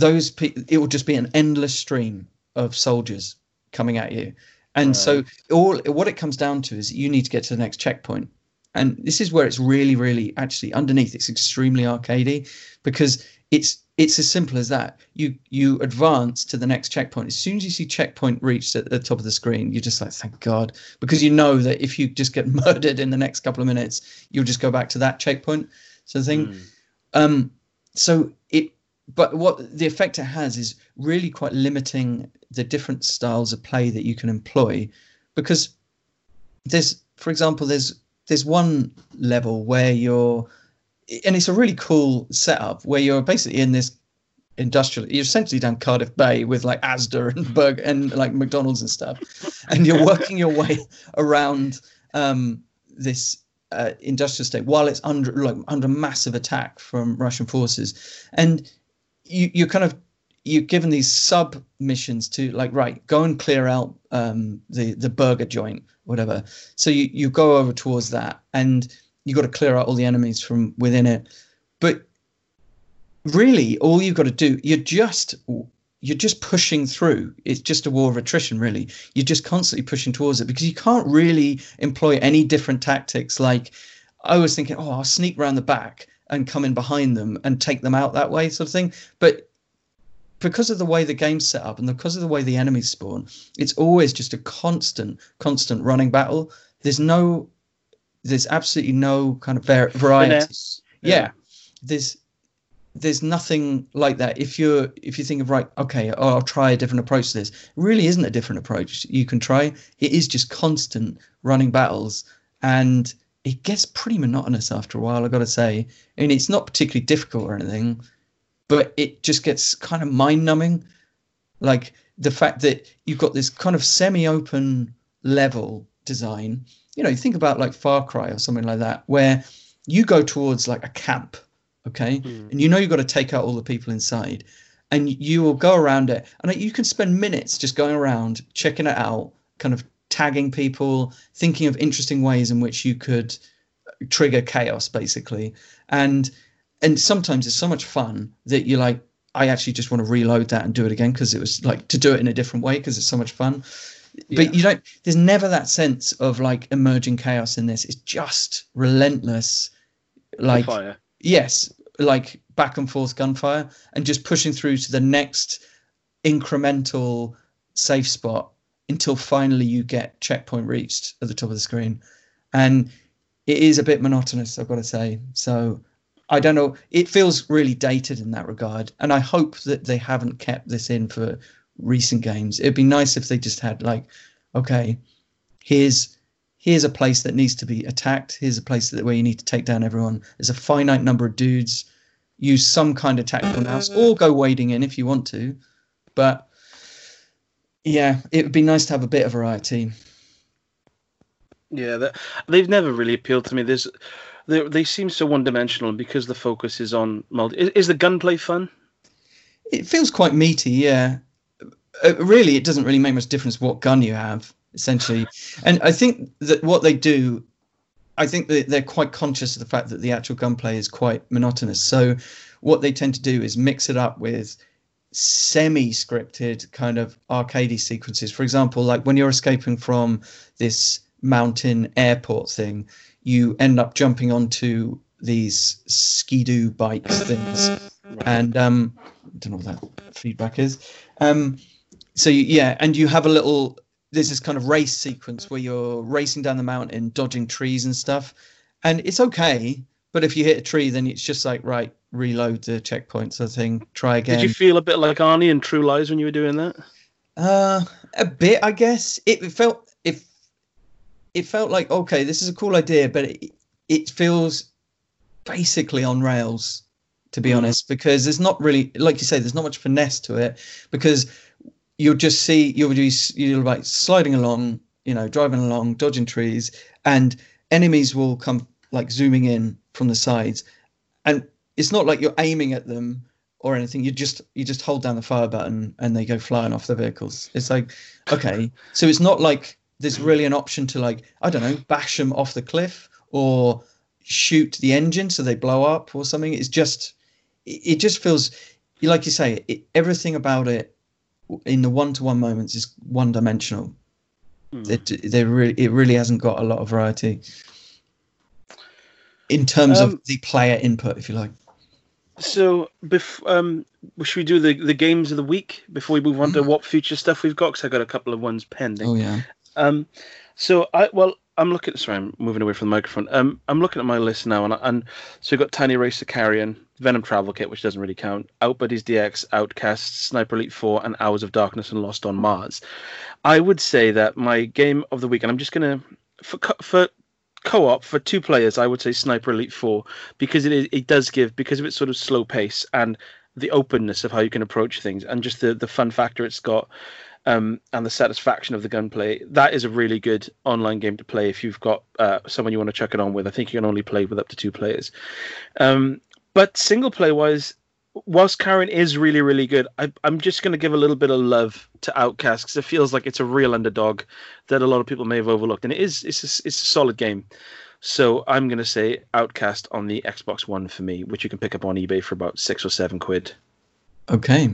those pe- it will just be an endless stream of soldiers coming at you. And so all what it comes down to is you need to get to the next checkpoint. And this is where it's really, really actually underneath it's extremely arcadey because it's it's as simple as that. You you advance to the next checkpoint. As soon as you see checkpoint reached at the top of the screen, you're just like, thank God. Because you know that if you just get murdered in the next couple of minutes, you'll just go back to that checkpoint. So the thing Mm. um, so it, but what the effect it has is really quite limiting the different styles of play that you can employ, because there's, for example, there's there's one level where you're, and it's a really cool setup where you're basically in this industrial you're essentially down cardiff bay with like asda and burger and like mcdonald's and stuff and you're working your way around um this uh, industrial state while it's under like under massive attack from Russian forces, and you you kind of you're given these sub missions to like right go and clear out um, the the burger joint whatever. So you you go over towards that and you got to clear out all the enemies from within it, but really all you've got to do you're just you're just pushing through. It's just a war of attrition, really. You're just constantly pushing towards it because you can't really employ any different tactics. Like I was thinking, oh, I'll sneak around the back and come in behind them and take them out that way, sort of thing. But because of the way the game's set up and because of the way the enemies spawn, it's always just a constant, constant running battle. There's no, there's absolutely no kind of var- variety. Finesse. Yeah. there's there's nothing like that if you're if you think of right okay oh, i'll try a different approach to this it really isn't a different approach you can try it is just constant running battles and it gets pretty monotonous after a while I've gotta say. I mean it's not particularly difficult or anything but it just gets kind of mind numbing like the fact that you've got this kind of semi-open level design. You know you think about like far cry or something like that where you go towards like a camp okay? Mm. and you know you've got to take out all the people inside. And you will go around it and you can spend minutes just going around checking it out kind of tagging people thinking of interesting ways in which you could trigger chaos basically and and sometimes it's so much fun that you're like i actually just want to reload that and do it again because it was like to do it in a different way because it's so much fun Yeah. but you don't there's never that sense of like emerging chaos in this it's just relentless like fire. yes like back and forth gunfire and just pushing through to the next incremental safe spot until finally you get checkpoint reached at the top of the screen, and it is a bit monotonous. I've got to say. So I don't know. It feels really dated in that regard, and I hope that they haven't kept this in for recent games. It'd be nice if they just had like, okay, here's here's a place that needs to be attacked. Here's a place that where you need to take down everyone. There's a finite number of dudes. Use some kind of tactical mouse, or go wading in if you want to. But yeah, it would be nice to have a bit of variety. Yeah, that, they've never really appealed to me. There's, they, they seem so one-dimensional because the focus is on multi. Is, is the gunplay fun? It feels quite meaty, yeah. Uh, really, it doesn't really make much difference what gun you have, essentially. And I think that what they do, I think that they're quite conscious of the fact that the actual gunplay is quite monotonous. So what they tend to do is mix it up with semi-scripted kind of arcadey sequences. For example, like when you're escaping from this mountain airport thing, you end up jumping onto these skidoo bikes things, and um, I don't know what that feedback is. Um, so you, yeah, and you have a little. There's this kind of race sequence where you're racing down the mountain, dodging trees and stuff, and it's okay. But if you hit a tree, then it's just like right, reload the checkpoints. I think try again. Did you feel a bit like Arnie in True Lies when you were doing that? Uh, a bit, I guess. It felt if it felt like okay, this is a cool idea, but it, it feels basically on rails, to be mm. honest, because there's not really, like you say, there's not much finesse to it because you'll just see you'll be you'll like sliding along, you know, driving along, dodging trees, and enemies will come like zooming in from the sides, and it's not like you're aiming at them or anything. You just you just hold down the fire button and they go flying off the vehicles. It's like okay, so it's not like there's really an option to like I don't know bash them off the cliff or shoot the engine so they blow up or something. It's just it just feels like you say it, everything about it in the one-to-one moments is one-dimensional. Mm. It, they really it really hasn't got a lot of variety in terms um, of the player input, if you like. So, bef- um, should we do the, the games of the week before we move on to mm. what future stuff we've got? Because I got a couple of ones pending. Oh yeah. Um, so I well, I'm looking. Sorry, I'm moving away from the microphone. Um, I'm looking at my list now, and and so we've got Tiny Racer Carrion, Venom Travel Kit, which doesn't really count, Outbuddies DX, Outcast, Sniper Elite Four, and Hours of Darkness and Lost on Mars. I would say that my game of the week, and I'm just gonna for for co-op for two players, I would say Sniper Elite Four because it is, it does give because of its sort of slow pace and the openness of how you can approach things and just the the fun factor it's got. Um, and the satisfaction of the gunplay. That is a really good online game to play if you've got uh, someone you want to chuck it on with. I think you can only play with up to two players. Um, but single play wise, whilst Carrion is really, really good, I, am just going to give a little bit of love to Outcast because it feels like it's a real underdog that a lot of people may have overlooked, and it is. It's a, it's a solid game. So I'm going to say Outcast on the Xbox One for me, which you can pick up on eBay for about six or seven quid. Okay.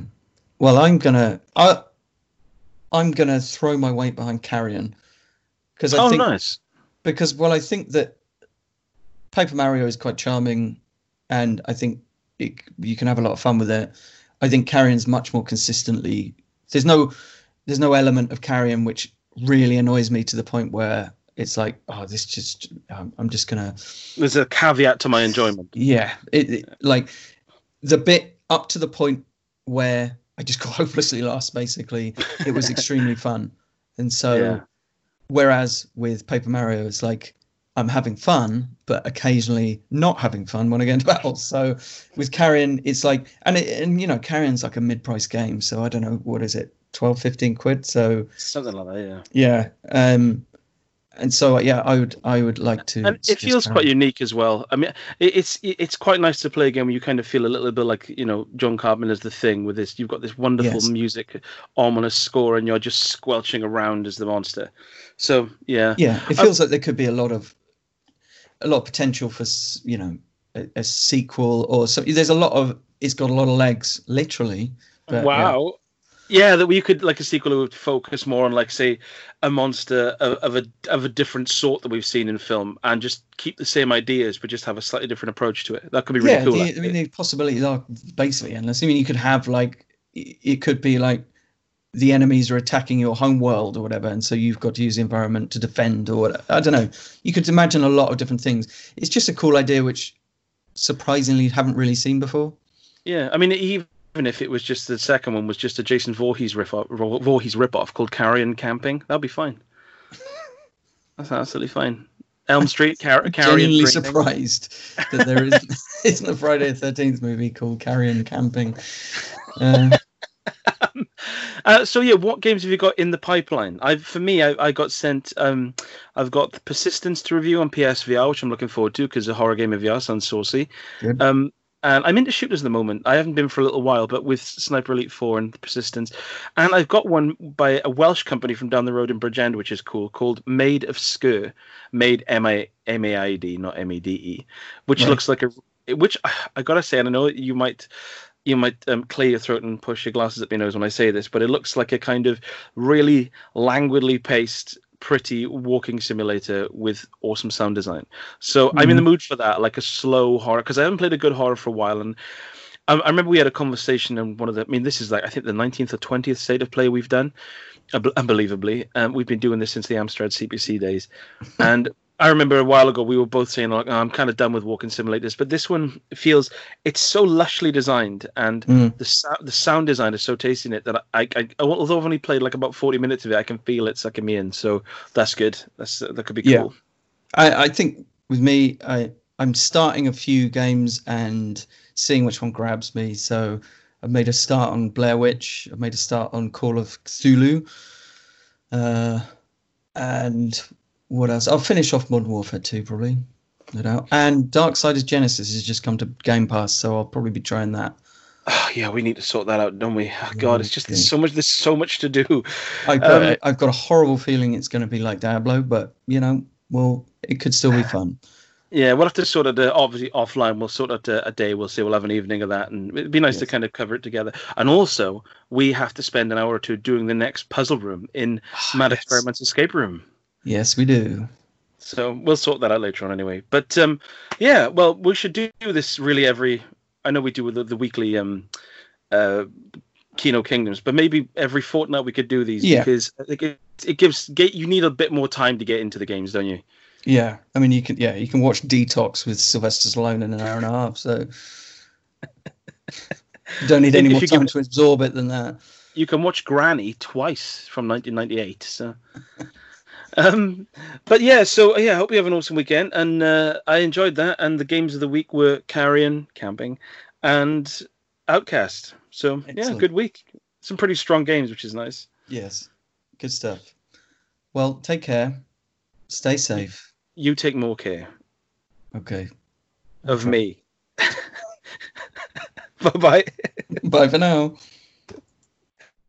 Well, I'm gonna I, I'm gonna throw my weight behind Carrion because I oh, think nice. because well I think that Paper Mario is quite charming, and I think it, you can have a lot of fun with it. I think Carrion's much more consistently. There's no there's no element of Carrion which really annoys me to the point where it's like, oh, this just um, I'm just gonna. There's a caveat to my enjoyment. Yeah, it, it, like the bit up to the point where I just got hopelessly lost. Basically, it was extremely fun, and so. Yeah. Whereas with Paper Mario, it's like I'm having fun, but occasionally not having fun when I get into battles. So with Carrion, it's like, and it, and you know, Carrion's like a mid-price game, so I don't know what is it, 12, 15 quid. So something like that, yeah. Yeah. Um, and so yeah, I would I would like to. And it feels quite unique as well. I mean, it's it's quite nice to play a game where you kind of feel a little bit like you know John Carpenter's The Thing with this. You've got this wonderful yes. music, ominous score, and you're just squelching around as the monster. So yeah, yeah, it feels I, like there could be a lot of a lot of potential for you know a, a sequel or something. There's a lot of it's got a lot of legs, literally. But, wow. Yeah. yeah. that we could like a sequel would focus more on like say a monster of, of, a of a different sort that we've seen in film and just keep the same ideas but just have a slightly different approach to it. That could be really yeah, cool. The, I mean, the possibilities are basically endless. I mean, you could have like it could be like the enemies are attacking your home world or whatever, and so you've got to use the environment to defend or whatever. I don't know. You could imagine a lot of different things. It's just a cool idea, which surprisingly you haven't really seen before. Yeah, I mean, even if it was just the second one was just a Jason Voorhees riff off, Voorhees rip off called Carrion Camping, that'd be fine. That's absolutely fine. Elm Street, Car- I'm Carrion. genuinely surprised that there isn't, isn't a Friday the Thirteenth movie called Carrion Camping. Uh, Uh, so yeah, what games have you got in the pipeline? I, for me, I, I got sent. Um, I've got Persistence to review on PSVR, which I'm looking forward to because a horror game of VR sounds saucy. Good. Um, and I'm into shooters at the moment. I haven't been for a little while, but with Sniper Elite 4 and Persistence, and I've got one by a Welsh company from down the road in Bridgend, which is cool, called Maid of Sker, made M I M A I D, not M E D E, which Right. looks like a. Which I gotta say, and I know you might you might um, clear your throat and push your glasses up your nose when I say this, but it looks like a kind of really languidly paced, pretty walking simulator with awesome sound design. So I'm in the mood for that, like a slow horror, because I haven't played a good horror for a while. And I, I remember we had a conversation in one of the, I mean, this is like, I think the 19th or 20th state of play we've done, unbelievably. Um, we've been doing this since the Amstrad CPC days. And I remember a while ago we were both saying like oh, I'm kind of done with walking simulators, but this one feels it's so lushly designed and Mm. the sou- the sound design is so tasty in it that I, I, I although I've only played like about 40 minutes of it, I can feel it sucking me in. So that's good. That's that could be Yeah. cool. I, I think with me, I I'm starting a few games and seeing which one grabs me. So I've made a start on Blair Witch. I've made a start on Call of Cthulhu. Uh, and what else? I'll finish off Modern Warfare 2 probably. No doubt. And Darksiders Genesis has just come to Game Pass, so I'll probably be trying that. Oh, yeah, we need to sort that out, don't we? Oh, God, it's just there's so much. There's so much to do. I got, Um, I've got a horrible feeling it's going to be like Diablo, but you know, well, it could still be fun. Yeah, we'll have to sort of uh, obviously offline. We'll sort out a, a day. We'll see. We'll have an evening of that, and it'd be nice to kind of cover it together. And also, we have to spend an hour or two doing the next puzzle room in Mad Yes. Experiments Escape Room. Yes, we do. So we'll sort that out later on anyway. But um, yeah, well, we should do this really every. I know we do the, the weekly um, uh, Kino Kingdoms, but maybe every fortnight we could do these Yeah. because I it, it gives get you need a bit more time to get into the games, don't you? Yeah, I mean, you can yeah, you can watch D-Tox with Sylvester Stallone in an hour and a half. So don't need any more time to absorb it than that. You can watch Granny twice from 1998. So. Um, but yeah, so yeah, I hope you have an awesome weekend, and uh, I enjoyed that. And the games of the week were Carrion, Camping, and Outcast. So yeah, good week. Some pretty strong games, which is nice. Yes, good stuff. Well, take care. Stay safe. You take more care Okay. of me. bye bye. Bye for now.